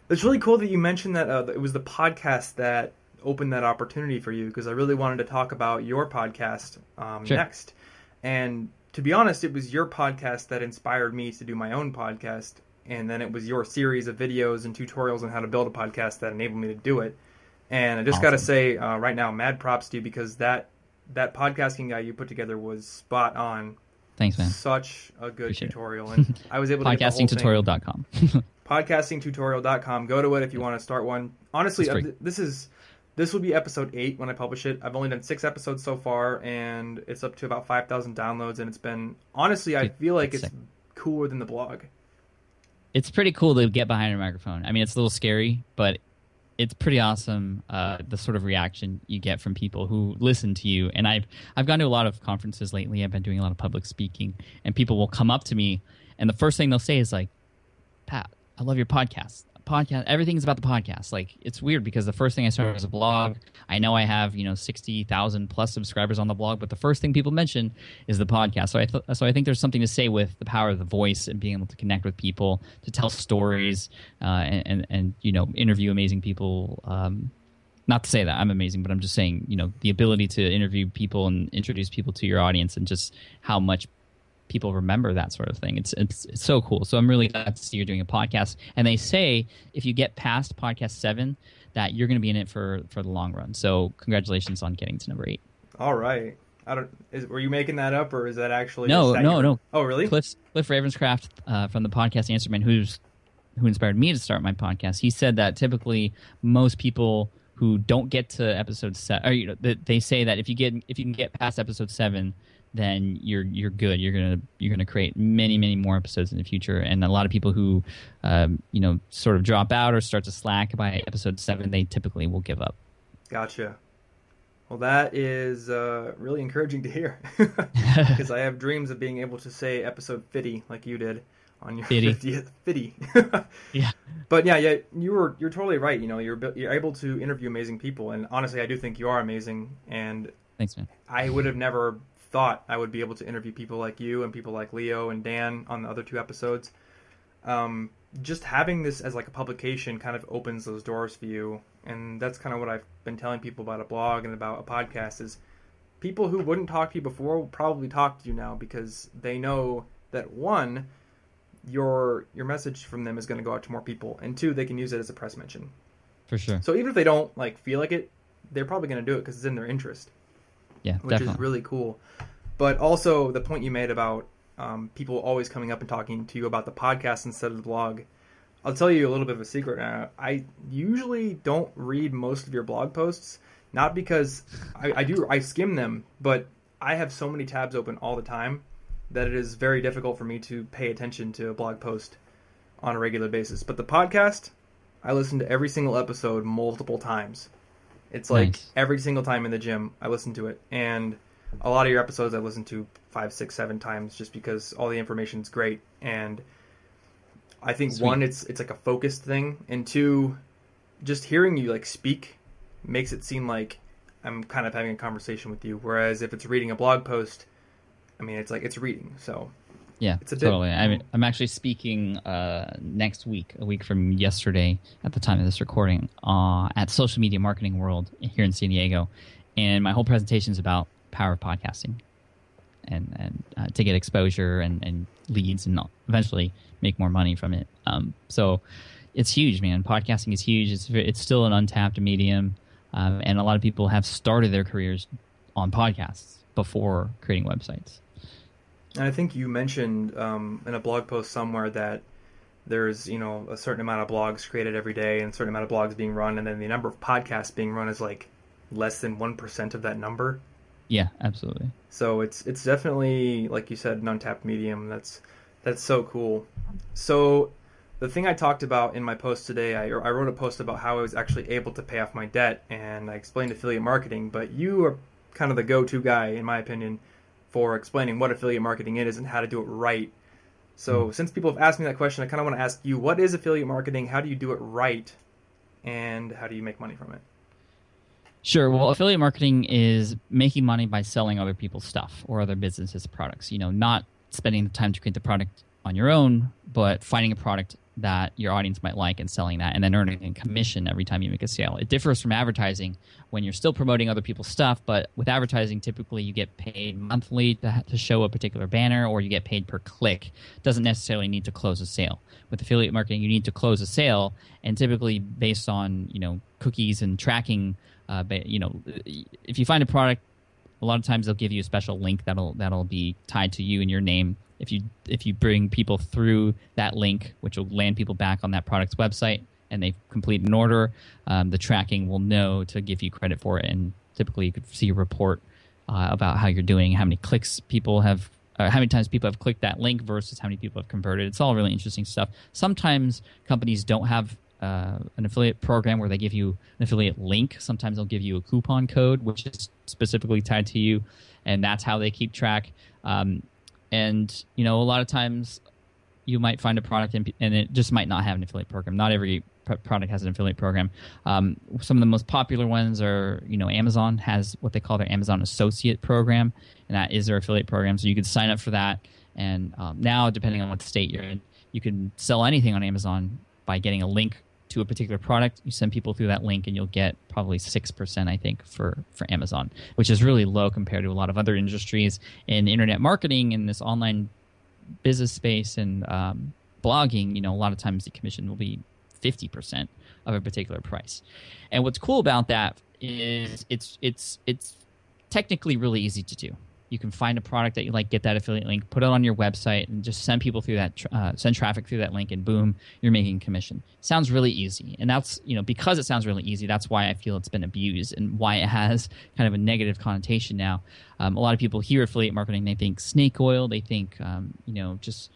it's really cool that you mentioned that uh, it was the podcast that opened that opportunity for you. Because I really wanted to talk about your podcast um, sure. next, and to be honest, it was your podcast that inspired me to do my own podcast, and then it was your series of videos and tutorials on how to build a podcast that enabled me to do it. And I just awesome. got to say, uh, right now, mad props to you because that that podcasting guy you put together was spot on. Thanks, man. Such a good Appreciate tutorial, and I was able to podcastingtutorial.com. podcastingtutorial.com. (laughs) Go to it if you want to start one. Honestly, uh, this is this will be episode eight when I publish it. I've only done six episodes so far, and it's up to about five thousand downloads. And it's been honestly, I feel like it's cooler than the blog. It's pretty cool to get behind a microphone. I mean, it's a little scary, but it's pretty awesome. Uh, the sort of reaction you get from people who listen to you. And I've I've gone to a lot of conferences lately. I've been doing a lot of public speaking, and people will come up to me, and the first thing they'll say is like, "Pat, I love your podcast podcast everything's about the podcast. Like it's weird because the first thing i started was a blog. I know i have you know 60000 plus subscribers on the blog but the first thing people mention is the podcast. So i th- so i think there's something to say with the power of the voice and being able to connect with people to tell stories uh, and, and, and you know interview amazing people. Um, not to say that I'm amazing, but I'm just saying, you know, the ability to interview people and introduce people to your audience and just how much people remember that sort of thing. It's, it's, it's so cool. So I'm really glad to see you're doing a podcast. And they say if you get past podcast seven, that you're going to be in it for for the long run. So congratulations on getting to number eight. All right. I don't. Is, were you making that up, or is that actually? No, no, no. Oh, really? Cliff Cliff Ravenscraft uh, from the podcast Answerman, who's who inspired me to start my podcast. He said that typically most people who don't get to episode seven, or you know, they say that if you get if you can get past episode seven, then you're you're good. You're gonna you're gonna create many many more episodes in the future. And a lot of people who, um, you know, sort of drop out or start to slack by episode seven, they typically will give up. Gotcha. Well, that is uh, really encouraging to hear (laughs) (laughs) because I have dreams of being able to say episode fifty like you did on your 50th 50. (laughs) yeah. But yeah, yeah, you were you're totally right. You know, you're you're able to interview amazing people, and honestly, I do think you are amazing. And thanks, man. I would have never thought I would be able to interview people like you and people like Leo and Dan on the other two episodes. Um, just having this as like a publication kind of opens those doors for you, and that's kind of what I've been telling people about a blog and about a podcast is people who wouldn't talk to you before will probably talk to you now because they know that one your your message from them is going to go out to more people and two they can use it as a press mention. For sure. So even if they don't like feel like it they're probably going to do it because it's in their interest yeah, which definitely. is really cool. But also the point you made about um, people always coming up and talking to you about the podcast instead of the blog. I'll tell you a little bit of a secret. Uh, I usually don't read most of your blog posts, not because I, I do. I skim them, but I have so many tabs open all the time that it is very difficult for me to pay attention to a blog post on a regular basis. But the podcast, I listen to every single episode multiple times. It's like nice. every single time in the gym, I listen to it, and a lot of your episodes I listen to five, six, seven times just because all the information is great. And I think Sweet. one, it's it's like a focused thing, and two, just hearing you like speak makes it seem like I'm kind of having a conversation with you. Whereas if it's reading a blog post, I mean, it's like it's reading. So yeah, it's a totally. I mean, I'm actually speaking uh, next week, a week from yesterday, at the time of this recording, uh, at Social Media Marketing World here in San Diego, and my whole presentation is about power of podcasting, and and uh, to get exposure and, and leads, and eventually make more money from it. Um, so it's huge, man. Podcasting is huge. It's it's still an untapped medium, um, and a lot of people have started their careers on podcasts before creating websites And I think you mentioned um, in a blog post somewhere that there's you know a certain amount of blogs created every day and a certain amount of blogs being run, and then the number of podcasts being run is like less than one percent of that number. Yeah, absolutely. So it's it's definitely like you said, an untapped medium. That's that's so cool. So the thing I talked about in my post today, I, I wrote a post about how I was actually able to pay off my debt, and I explained affiliate marketing. But you are kind of the go-to guy, in my opinion, for explaining what affiliate marketing is and how to do it right. So, mm-hmm. since people have asked me that question, I kind of want to ask you what is affiliate marketing? How do you do it right? And how do you make money from it? Sure. Well, affiliate marketing is making money by selling other people's stuff or other businesses' products. You know, not spending the time to create the product on your own, but finding a product that your audience might like and selling that and then earning a commission every time you make a sale. It differs from advertising when you're still promoting other people's stuff, but with advertising, typically you get paid monthly to, to show a particular banner or you get paid per click. Doesn't necessarily need to close a sale. With affiliate marketing, you need to close a sale and typically based on, you know, cookies and tracking, uh, you know, if you find a product a lot of times they'll give you a special link that'll that'll be tied to you and your name if you if you bring people through that link, which will land people back on that product's website, and they complete an order, um, the tracking will know to give you credit for it. And typically, you could see a report uh, about how you're doing, how many clicks people have, uh, how many times people have clicked that link versus how many people have converted. It's all really interesting stuff. Sometimes companies don't have uh, an affiliate program where they give you an affiliate link. Sometimes they'll give you a coupon code, which is specifically tied to you, and that's how they keep track. Um, and you know a lot of times you might find a product and, and it just might not have an affiliate program. Not every product has an affiliate program. Um, some of the most popular ones are you know amazon has what they call their amazon associate program and that is their affiliate program. So you could sign up for that. And um, now depending on what state you're in you can sell anything on amazon by getting a link to a particular product, you send people through that link, and you'll get probably six percent, I think, for for Amazon, which is really low compared to a lot of other industries in internet marketing in this online business space and um, blogging. You know, a lot of times the commission will be fifty percent of a particular price. And what's cool about that is it's it's it's technically really easy to do you can find a product that you like, get that affiliate link, put it on your website, and just send people through that, uh, send traffic through that link, and boom, you're making commission. Sounds really easy, and that's you know because it sounds really easy. That's why I feel it's been abused and why it has (laughs) kind of a negative connotation now. Um, a lot of people hear affiliate marketing, they think snake oil, they think um, you know just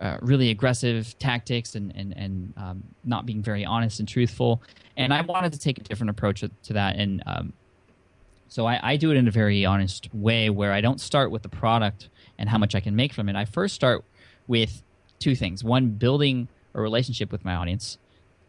uh, really aggressive tactics and and and um, not being very honest and truthful. And I wanted to take a different approach to that and um, so I, I do it in a very honest way where I don't start with the product and how much I can make from it. I first start with two things. One, building a relationship with my audience.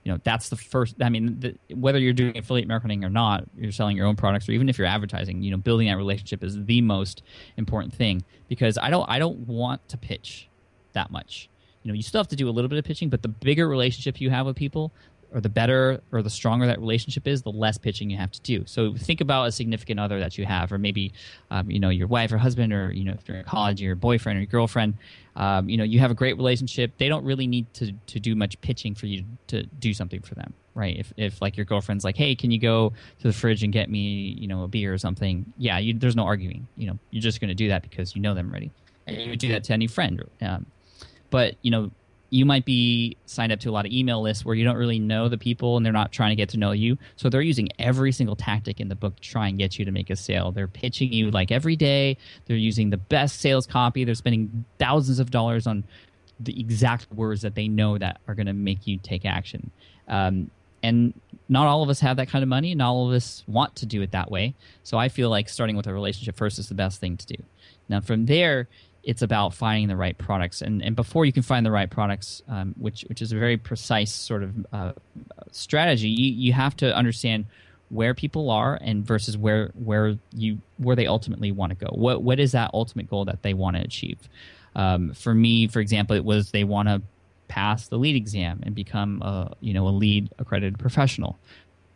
You know, that's the first. I mean, the, whether you're doing affiliate marketing or not, you're selling your own products, or even if you're advertising, you know, building that relationship is the most important thing because I don't, I don't want to pitch that much. You know, you still have to do a little bit of pitching, but the bigger relationship you have with people, or the better or the stronger that relationship is, the less pitching you have to do. So think about a significant other that you have, or maybe um, you know your wife or husband, or you know if you're in college, your boyfriend or your girlfriend. Um, you know you have a great relationship. They don't really need to to do much pitching for you to do something for them, right? If if like your girlfriend's like, hey, can you go to the fridge and get me you know a beer or something? Yeah, you, there's no arguing. You know you're just going to do that because you know them already, and you would do that to any friend. Um, but you know you might be signed up to a lot of email lists where you don't really know the people and they're not trying to get to know you. So they're using every single tactic in the book to try and get you to make a sale. They're pitching you like every day. They're using the best sales copy. They're spending thousands of dollars on the exact words that they know that are going to make you take action. Um, and not all of us have that kind of money. And not all of us want to do it that way. So I feel like starting with a relationship first is the best thing to do. Now, from there, it's about finding the right products. And, and before you can find the right products, um, which, which is a very precise sort of uh, strategy, you, you have to understand where people are and versus where where you where they ultimately want to go. What what is that ultimate goal that they want to achieve? Um, for me, for example, it was they want to pass the LEED exam and become a you know a LEED accredited professional,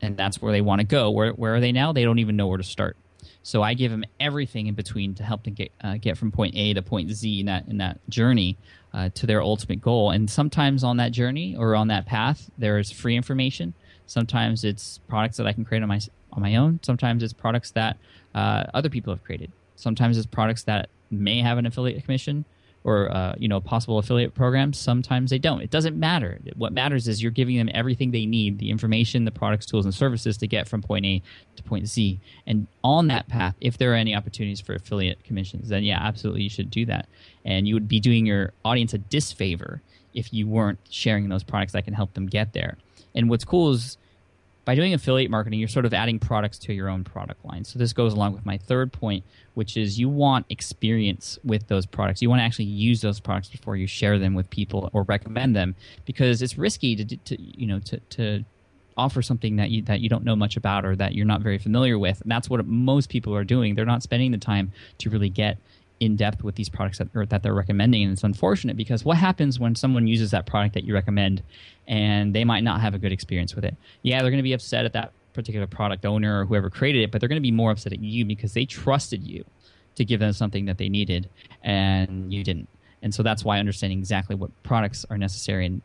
and that's where they want to go. Where where are they now? They don't even know where to start. So I give them everything in between to help them get uh, get from point A to point Z in that in that journey uh, to their ultimate goal. And sometimes on that journey or on that path, there is free information. Sometimes it's products that I can create on my on my own. Sometimes it's products that uh, other people have created. Sometimes it's products that may have an affiliate commission. Or uh, you know possible affiliate programs sometimes they don't. It doesn't matter. What matters is you're giving them everything they need the information the products tools and services to get from point a to point z. And on that path if there are any opportunities for affiliate commissions then yeah absolutely you should do that. And you would be doing your audience a disfavor if you weren't sharing those products that can help them get there. And what's cool is by doing affiliate marketing, you're sort of adding products to your own product line. So this goes along with my third point, which is you want experience with those products. You want to actually use those products before you share them with people or recommend them because it's risky to, to you know to, to offer something that you that you don't know much about or that you're not very familiar with. And that's what most people are doing. They're not spending the time to really get in depth with these products that, that they're recommending. And it's unfortunate because what happens when someone uses that product that you recommend and they might not have a good experience with it? Yeah, they're going to be upset at that particular product owner or whoever created it, but they're going to be more upset at you because they trusted you to give them something that they needed and you didn't. And so that's why understanding exactly what products are necessary and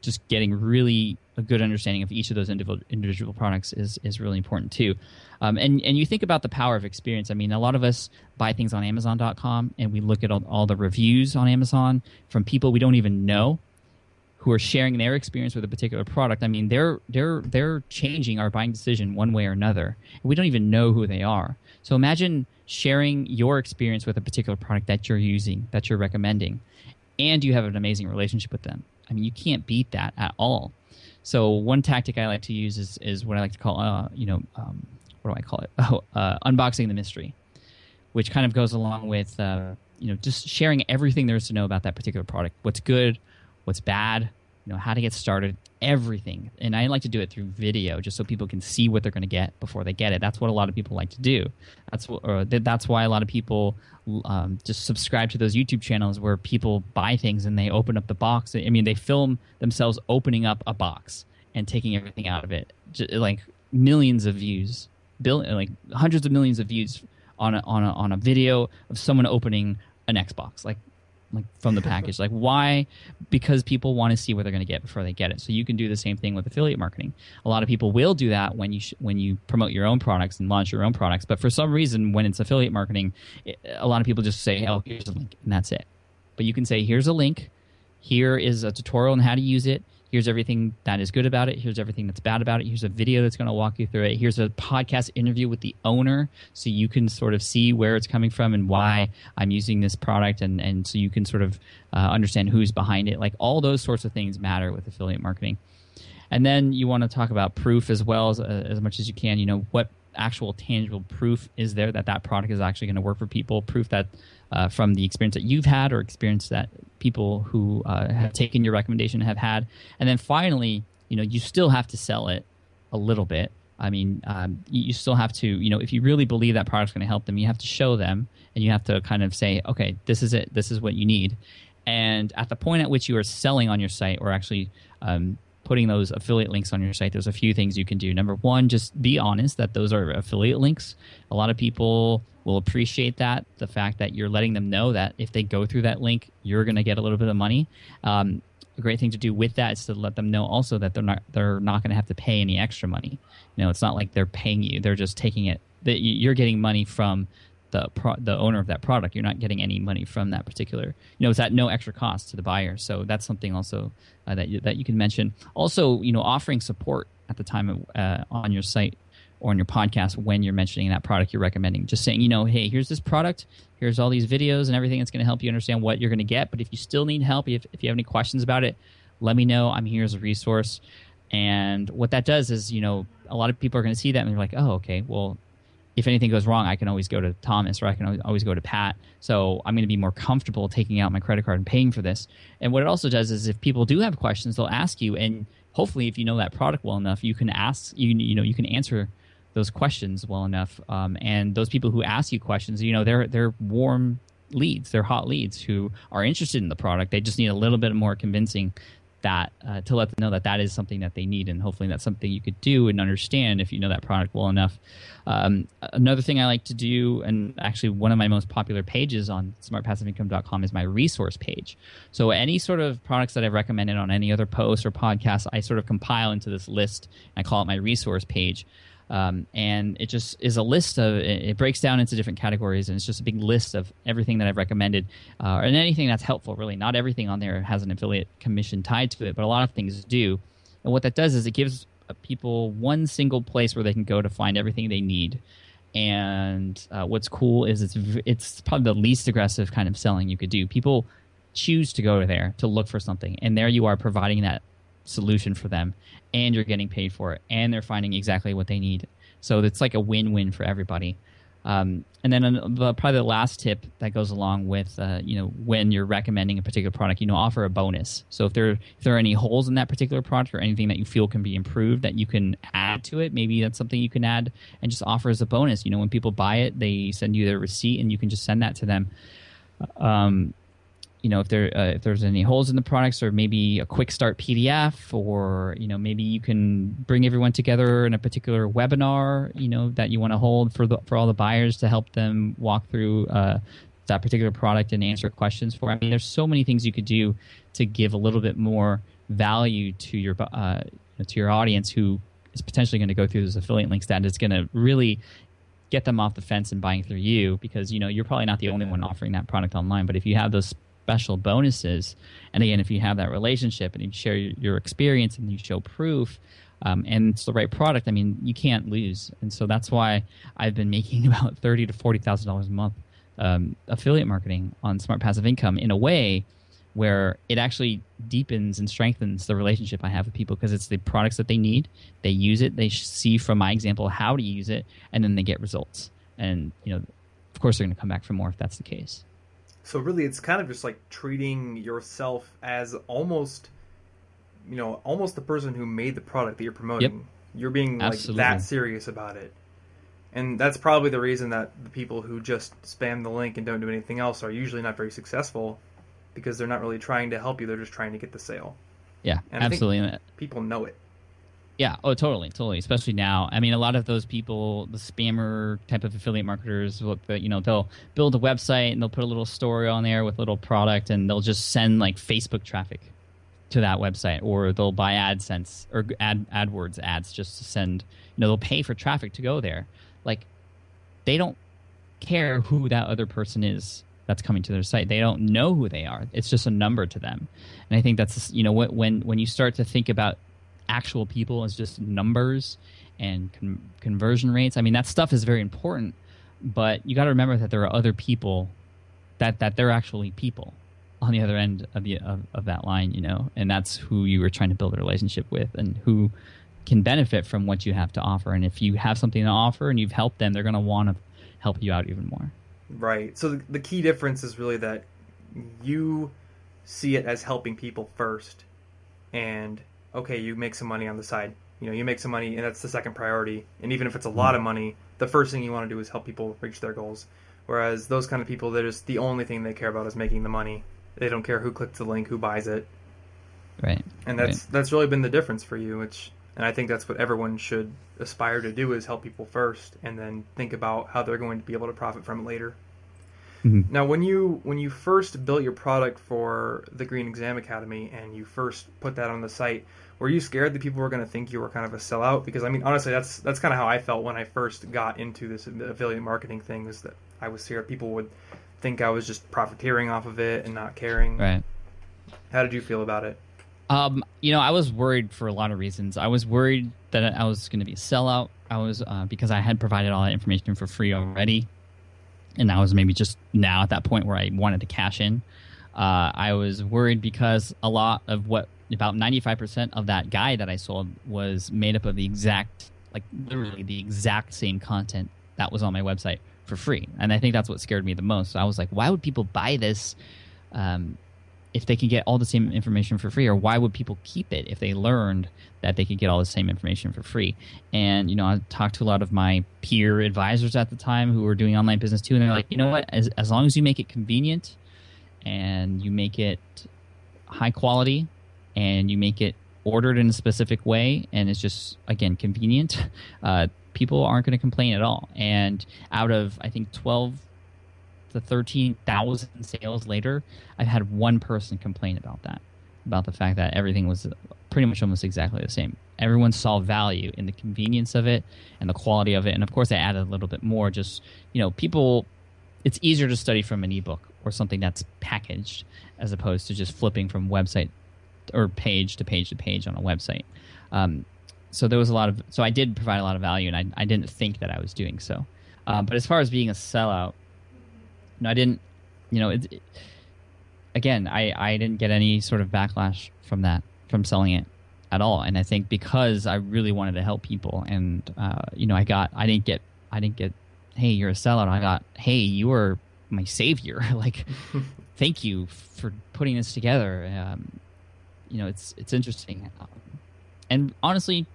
just getting really a good understanding of each of those individual individual products is is really important too. Um, and and you think about the power of experience. I mean, a lot of us buy things on Amazon.com and we look at all, all the reviews on Amazon from people we don't even know who are sharing their experience with a particular product. I mean, they're they're they're changing our buying decision one way or another. We don't even know who they are. So imagine sharing your experience with a particular product that you're using, that you're recommending, and you have an amazing relationship with them. I mean, you can't beat that at all. So one tactic I like to use is is what I like to call, uh, you know, um, what do I call it? (laughs) Oh, uh, unboxing the mystery, which kind of goes along with, uh, you know, just sharing everything there is to know about that particular product. What's good, what's bad, you know, how to get started, everything. And I like to do it through video, just so people can see what they're going to get before they get it. That's what a lot of people like to do. That's what, that's why a lot of people um, just subscribe to those YouTube channels where people buy things and they open up the box. I mean, they film themselves opening up a box and taking everything out of it, just, like millions of views, bill, like hundreds of millions of views on a, on a, on a video of someone opening an Xbox. Like like from the package. like why? Because people want to see what they're going to get before they get it. So you can do the same thing with affiliate marketing. A lot of people will do that when you sh- when you promote your own products and launch your own products. But for some reason, when it's affiliate marketing, it, a lot of people just say, "Oh, here's a link," and that's it. But you can say, "Here's a link. Here is a tutorial on how to use it." Here's everything that is good about it. Here's everything that's bad about it. Here's a video that's going to walk you through it. Here's a podcast interview with the owner so you can sort of see where it's coming from and why i'm using this product and, and so you can sort of uh, understand who's behind it. Like all those sorts of things matter with affiliate marketing. And then you want to talk about proof as well as, uh, as much as you can. You know what actual tangible proof is there that that product is actually going to work for people proof that uh, from the experience that you've had or experience that people who uh, have taken your recommendation have had. And then finally, you know, you still have to sell it a little bit. I mean, um, you still have to, you know, if you really believe that product's going to help them, you have to show them and you have to kind of say, okay, this is it, this is what you need. And at the point at which you are selling on your site or actually um, putting those affiliate links on your site, there's a few things you can do. Number one, just be honest that those are affiliate links. A lot of people will appreciate that the fact that you're letting them know that if they go through that link, you're going to get a little bit of money. Um, a great thing to do with that is to let them know also that they're not they're not going to have to pay any extra money. You know, it's not like they're paying you; they're just taking it. That you're getting money from the pro, the owner of that product. You're not getting any money from that particular. You know, it's at no extra cost to the buyer. So that's something also uh, that you, that you can mention. Also, you know, offering support at the time of, uh, on your site or on your podcast when you're mentioning that product you're recommending. Just saying, you know, hey, here's this product, here's all these videos and everything that's going to help you understand what you're going to get. But if you still need help, if, if you have any questions about it, let me know. I'm here as a resource. And what that does is, you know, a lot of people are going to see that and they're like, oh, okay, well, if anything goes wrong, I can always go to Thomas or I can always go to Pat. So I'm going to be more comfortable taking out my credit card and paying for this. And what it also does is if people do have questions, they'll ask you. And hopefully, if you know that product well enough, you can ask, you, you know, you can answer those questions well enough. Um, and those people who ask you questions, you know, they're they're warm leads, they're hot leads who are interested in the product. They just need a little bit more convincing that uh, to let them know that that is something that they need, and hopefully that's something you could do and understand if you know that product well enough. Um, another thing I like to do, and actually one of my most popular pages on smartpassiveincome.com is my resource page. So any sort of products that I've recommended on any other post or podcast, I sort of compile into this list. I call it my resource page. Um, and it just is a list of it breaks down into different categories and it's just a big list of everything that i've recommended uh, and anything that's helpful really. Not everything on there has an affiliate commission tied to it but a lot of things do. And what that does is it gives people one single place where they can go to find everything they need. And uh, what's cool is it's it's probably the least aggressive kind of selling you could do. People choose to go there to look for something and there you are providing that solution for them and you're getting paid for it and they're finding exactly what they need. So it's like a win-win for everybody. Um, and then the, probably the last tip that goes along with uh, you know when you're recommending a particular product you know offer a bonus. So if there if there are any holes in that particular product or anything that you feel can be improved that you can add to it maybe that's something you can add and just offer as a bonus. You know when people buy it they send you their receipt and you can just send that to them. Um, you know if there uh, if there's any holes in the products or maybe a quick start PDF or you know maybe you can bring everyone together in a particular webinar you know that you want to hold for the for all the buyers to help them walk through uh, that particular product and answer questions for. I mean, there's so many things you could do to give a little bit more value to your uh, to your audience who is potentially going to go through those affiliate links that is going to really get them off the fence and buying through you because you know you're probably not the only one offering that product online but if you have those special bonuses. And again, if you have that relationship and you share your experience and you show proof, um, and it's the right product, I mean, you can't lose. And so that's why I've been making (laughs) about thirty to forty thousand dollars a month um, affiliate marketing on Smart Passive Income in a way where it actually deepens and strengthens the relationship I have with people because it's the products that they need. They use it. They see from my example how to use it, and then they get results. And you know, of course, they're going to come back for more if that's the case. So really, it's kind of just like treating yourself as almost, you know, almost the person who made the product that you're promoting. Yep. You're being Absolutely. like that serious about it, and that's probably the reason that the people who just spam the link and don't do anything else are usually not very successful, because they're not really trying to help you; they're just trying to get the sale. Yeah, and absolutely. people know it. Yeah. Oh, totally, totally. Especially now. I mean, a lot of those people, the spammer type of affiliate marketers, you know, they'll build a website and they'll put a little story on there with a little product, and they'll just send like Facebook traffic to that website, or they'll buy AdSense or ad AdWords ads just to send. You know, they'll pay for traffic to go there. Like, they don't care who that other person is that's coming to their site. They don't know who they are. It's just a number to them. And I think that's you know when when you start to think about actual people as just numbers and con- conversion rates. I mean, that stuff is very important, but you got to remember that there are other people that that they're actually people on the other end of the of, of that line, you know, and that's who you were trying to build a relationship with and who can benefit from what you have to offer. And if you have something to offer and you've helped them, they're going to want to help you out even more. Right. So the, the key difference is really that you see it as helping people first and okay, you make some money on the side. You know, you make some money, and that's the second priority. And even if it's a lot of money, the first thing you want to do is help people reach their goals. Whereas those kind of people, they're just the only thing they care about is making the money. They don't care who clicks the link, who buys it. Right. And that's right. that's really been the difference for you. Which, and I think that's what everyone should aspire to do is help people first, and then think about how they're going to be able to profit from it later. Mm-hmm. Now, when you when you first built your product for the Green Exam Academy and you first put that on the site, were you scared that people were going to think you were kind of a sellout? Because I mean, honestly, that's that's kind of how I felt when I first got into this affiliate marketing thing. Is that I was scared people would think I was just profiteering off of it and not caring. Right. How did you feel about it? Um, you know, I was worried for a lot of reasons. I was worried that I was going to be a sellout. I was uh, because I had provided all that information for free already, and I was maybe just now at that point where I wanted to cash in. Uh, I was worried because a lot of what about 95% of that guide that I sold was made up of the exact, like literally the exact same content that was on my website for free. And I think that's what scared me the most. So I was like, why would people buy this um, if they can get all the same information for free? Or why would people keep it if they learned that they could get all the same information for free? And, you know, I talked to a lot of my peer advisors at the time who were doing online business too. And they're like, you know what? As, as long as you make it convenient and you make it high quality and you make it ordered in a specific way and it's just again convenient (laughs) uh, people aren't going to complain at all and out of i think 12 to 13,000 sales later i've had one person complain about that about the fact that everything was pretty much almost exactly the same. Everyone saw value in the convenience of it and the quality of it, and of course, I added a little bit more. Just you know, people, it's easier to study from an ebook or something that's packaged as opposed to just flipping from website or page to page to page on a website. Um, so there was a lot of so I did provide a lot of value, and I I didn't think that I was doing so. Um, but as far as being a sellout, no, I didn't. You know, it, it, again, I I didn't get any sort of backlash from that from selling it at all, and I think because I really wanted to help people, and uh, you know, I got I didn't get I didn't get hey you're a sellout. I got hey you are my savior. (laughs) like (laughs) thank you for putting this together. Um, you know, it's it's interesting, um, and honestly,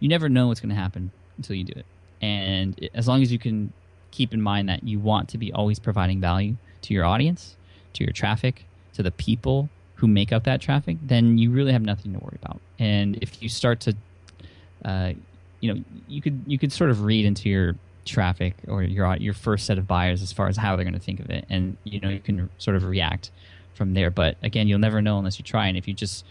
you never know what's going to happen until you do it. And as long as you can keep in mind that you want to be always providing value to your audience, to your traffic, to the people who make up that traffic, then you really have nothing to worry about. And if you start to, uh, you know, you could you could sort of read into your traffic or your your first set of buyers as far as how they're going to think of it, and you know you can sort of react from there. But again, you'll never know unless you try. And if you just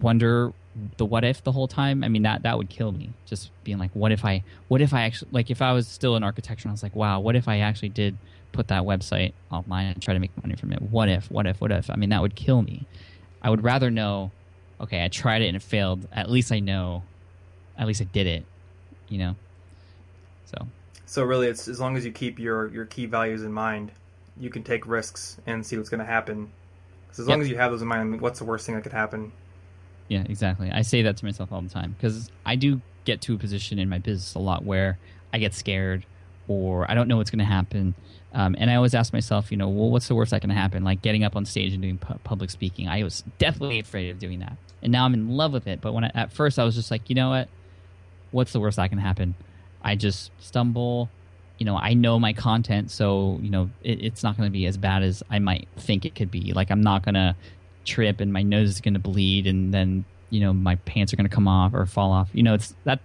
wonder the what if the whole time, I mean that that would kill me. Just being like, what if I, what if I actually, like, if I was still in architecture and I was like, wow, what if I actually did put that website online and try to make money from it? What if? What if? What if? I mean, that would kill me. I would rather know, okay, I tried it and it failed. At least I know, at least I did it. You know. So. So really, it's as long as you keep your your key values in mind, you can take risks and see what's going to happen. Because as long as you have those in mind, what's the worst thing that could happen? Yeah, exactly. I say that to myself all the time because I do get to a position in my business a lot where I get scared or I don't know what's going to happen. Um, and I always ask myself, you know, well, what's the worst that can happen? Like getting up on stage and doing pu- public speaking. I was definitely afraid of doing that, and now I'm in love with it. But when I, at first I was just like, you know what? What's the worst that can happen? I just stumble. You know, I know my content, so you know it, it's not going to be as bad as I might think it could be. Like I'm not going to trip and my nose is going to bleed, and then you know my pants are going to come off or fall off. You know, it's that.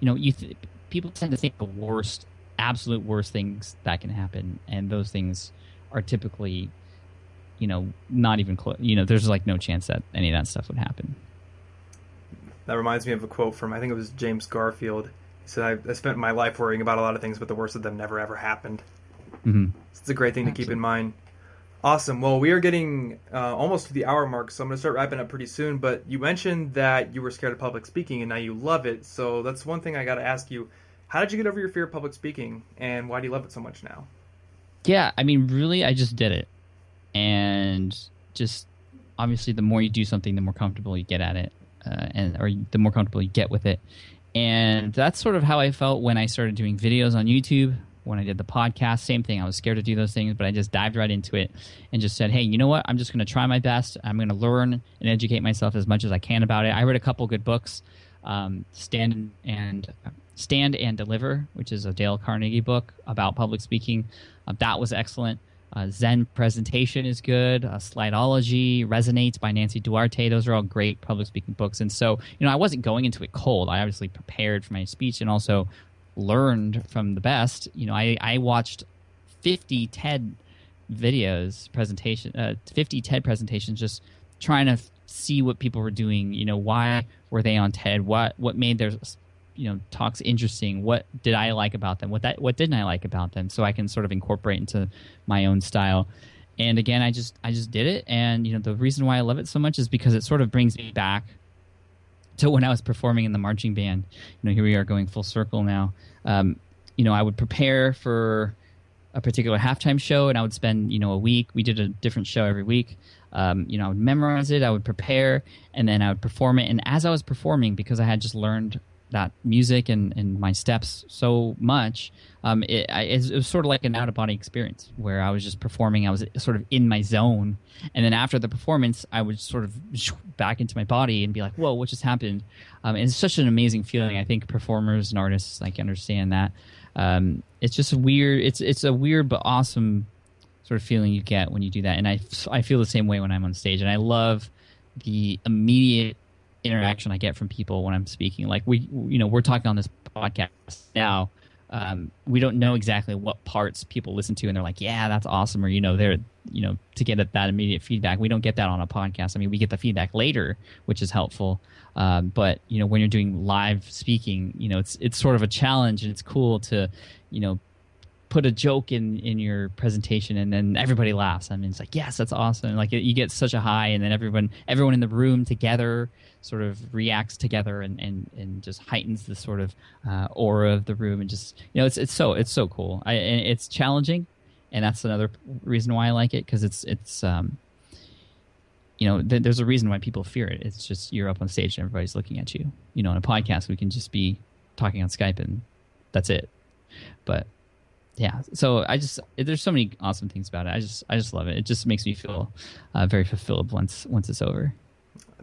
You know, you th- people tend to think the worst absolute worst things that can happen, and those things are typically, you know, not even close. You know, there's like no chance that any of that stuff would happen. That reminds me of a quote from I think it was James Garfield. Said, "I, I spent my life worrying about a lot of things, but the worst of them never ever happened." Mm-hmm. It's a great thing Absolutely. to keep in mind. Awesome. Well, we are getting uh, almost to the hour mark, so I'm going to start wrapping up pretty soon. But you mentioned that you were scared of public speaking, and now you love it. So that's one thing I got to ask you how did you get over your fear of public speaking, and why do you love it so much now? Yeah, I mean, really, I just did it, and just obviously, the more you do something, the more comfortable you get at it, uh, and or the more comfortable you get with it. And that's sort of how I felt when I started doing videos on YouTube. When I did the podcast, same thing. I was scared to do those things, but I just dived right into it and just said, "Hey, you know what? I'm just going to try my best. I'm going to learn and educate myself as much as I can about it." I read a couple good books, um, Stand and Stand and Deliver, which is a Dale Carnegie book about public speaking. Uh, that was excellent. Uh, Zen Presentation is good. Uh, Slideology, Resonates by Nancy Duarte. Those are all great public speaking books. And so, you know, I wasn't going into it cold. I obviously prepared for my speech and also learned from the best. You know, I, I watched 50 TED videos, presentation, uh, 50 TED presentations, just trying to see what people were doing. You know, why were they on TED? What what made their you know talks interesting what did i like about them? What that what didn't i like about them? So i can sort of incorporate into my own style. And again i just i just did it. And you know the reason why i love it so much is because it sort of brings me back to when i was performing in the marching band. You know here we are going full circle now. Um, you know i would prepare for a particular halftime show and i would spend you know a week. We did a different show every week. Um, you know i would memorize it i would prepare and then i would perform it. And as i was performing because i had just learned that music and, and my steps so much, um, it, I, it, was sort of like an out of body experience where I was just performing. I was sort of in my zone, and then after the performance, I would sort of back into my body and be like, "Whoa, what just happened?" Um, it's such an amazing feeling. I think performers and artists like understand that. Um, it's just weird. It's it's a weird but awesome sort of feeling you get when you do that, and I I feel the same way when I'm on stage, and I love the immediate interaction I get from people when I'm speaking. Like we, you know, we're talking on this podcast now. um, we don't know exactly what parts people listen to and they're like, yeah, that's awesome, or you know, they're you know to get that immediate feedback. We don't get that on a podcast. I mean, we get the feedback later, which is helpful. Um, but you know, when you're doing live speaking, you know, it's it's sort of a challenge, and it's cool to you know put a joke in in your presentation and then everybody laughs i mean it's like yes that's awesome like you get such a high and then everyone everyone in the room together sort of reacts together and and, and just heightens the sort of uh, aura of the room and just you know it's it's so it's so cool. I, and it's challenging and that's another reason why i like it because it's it's um you know th- there's a reason why people fear it. It's just you're up on stage and everybody's looking at you. You know in a podcast we can just be talking on skype and that's it. But yeah so i just there's so many awesome things about it. I just i just love it. It just makes me feel uh, very fulfilled once once it's over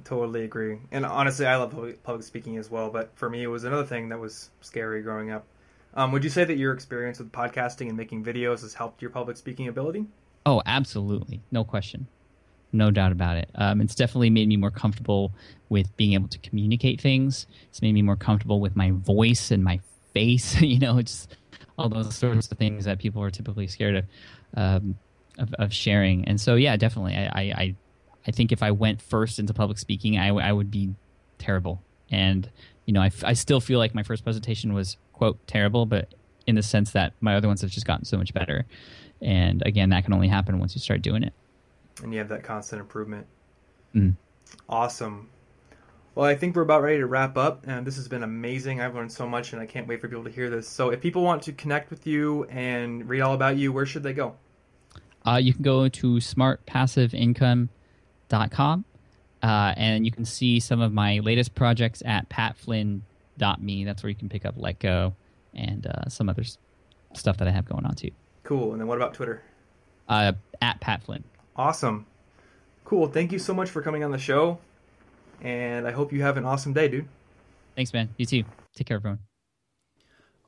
totally agree. And honestly i love public speaking as well but for me it was another thing that was scary growing up. Um, would you say that your experience with podcasting and making videos has helped your public speaking ability? Oh absolutely. No question. No doubt about it. Um, it's definitely made me more comfortable with being able to communicate things. It's made me more comfortable with my voice and my face (laughs) you know it's all those sorts of things that people are typically scared of, um, of, of, sharing. And so, yeah, definitely, I, I, I think if I went first into public speaking, I, I would be terrible. And you know, I, I still feel like my first presentation was quote terrible, but in the sense that my other ones have just gotten so much better. And again, that can only happen once you start doing it. And you have that constant improvement. Mm. Awesome. Well, I think we're about ready to wrap up, and this has been amazing. I've learned so much, and I can't wait for people to hear this. So, if people want to connect with you and read all about you, where should they go? Uh, you can go to smartpassiveincome.com, uh, and you can see some of my latest projects at patflynn.me. That's where you can pick up Let Go and uh, some other stuff that I have going on too. Cool. And then what about Twitter? Uh, at Pat Flynn. Awesome. Cool. Thank you so much for coming on the show and I hope you have an awesome day, dude. Thanks, man. You too. Take care, everyone.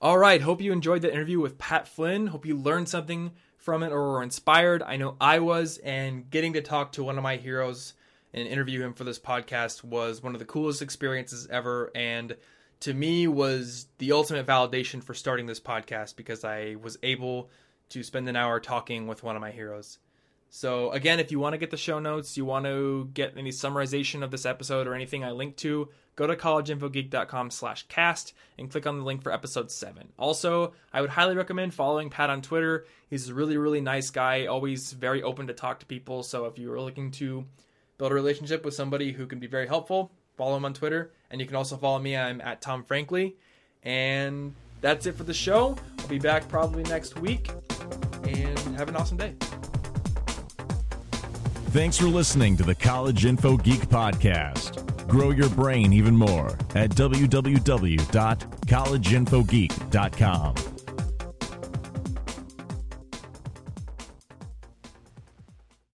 All right. Hope you enjoyed the interview with Pat Flynn. Hope you learned something from it or were inspired. I know I was, and getting to talk to one of my heroes and interview him for this podcast was one of the coolest experiences ever. And to me, was the ultimate validation for starting this podcast because I was able to spend an hour talking with one of my heroes. So again, if you want to get the show notes, you want to get any summarization of this episode or anything I link to, go to collegeinfogeek.com slash cast and click on the link for episode 7. Also, I would highly recommend following Pat on Twitter. He's a really, really nice guy, always very open to talk to people. So if you are looking to build a relationship with somebody who can be very helpful, follow him on Twitter. And you can also follow me. I'm at Tom Frankly. And that's it for the show. I'll be back probably next week. And have an awesome day. Thanks for listening to the College Info Geek Podcast. Grow your brain even more at www.collegeinfogeek.com.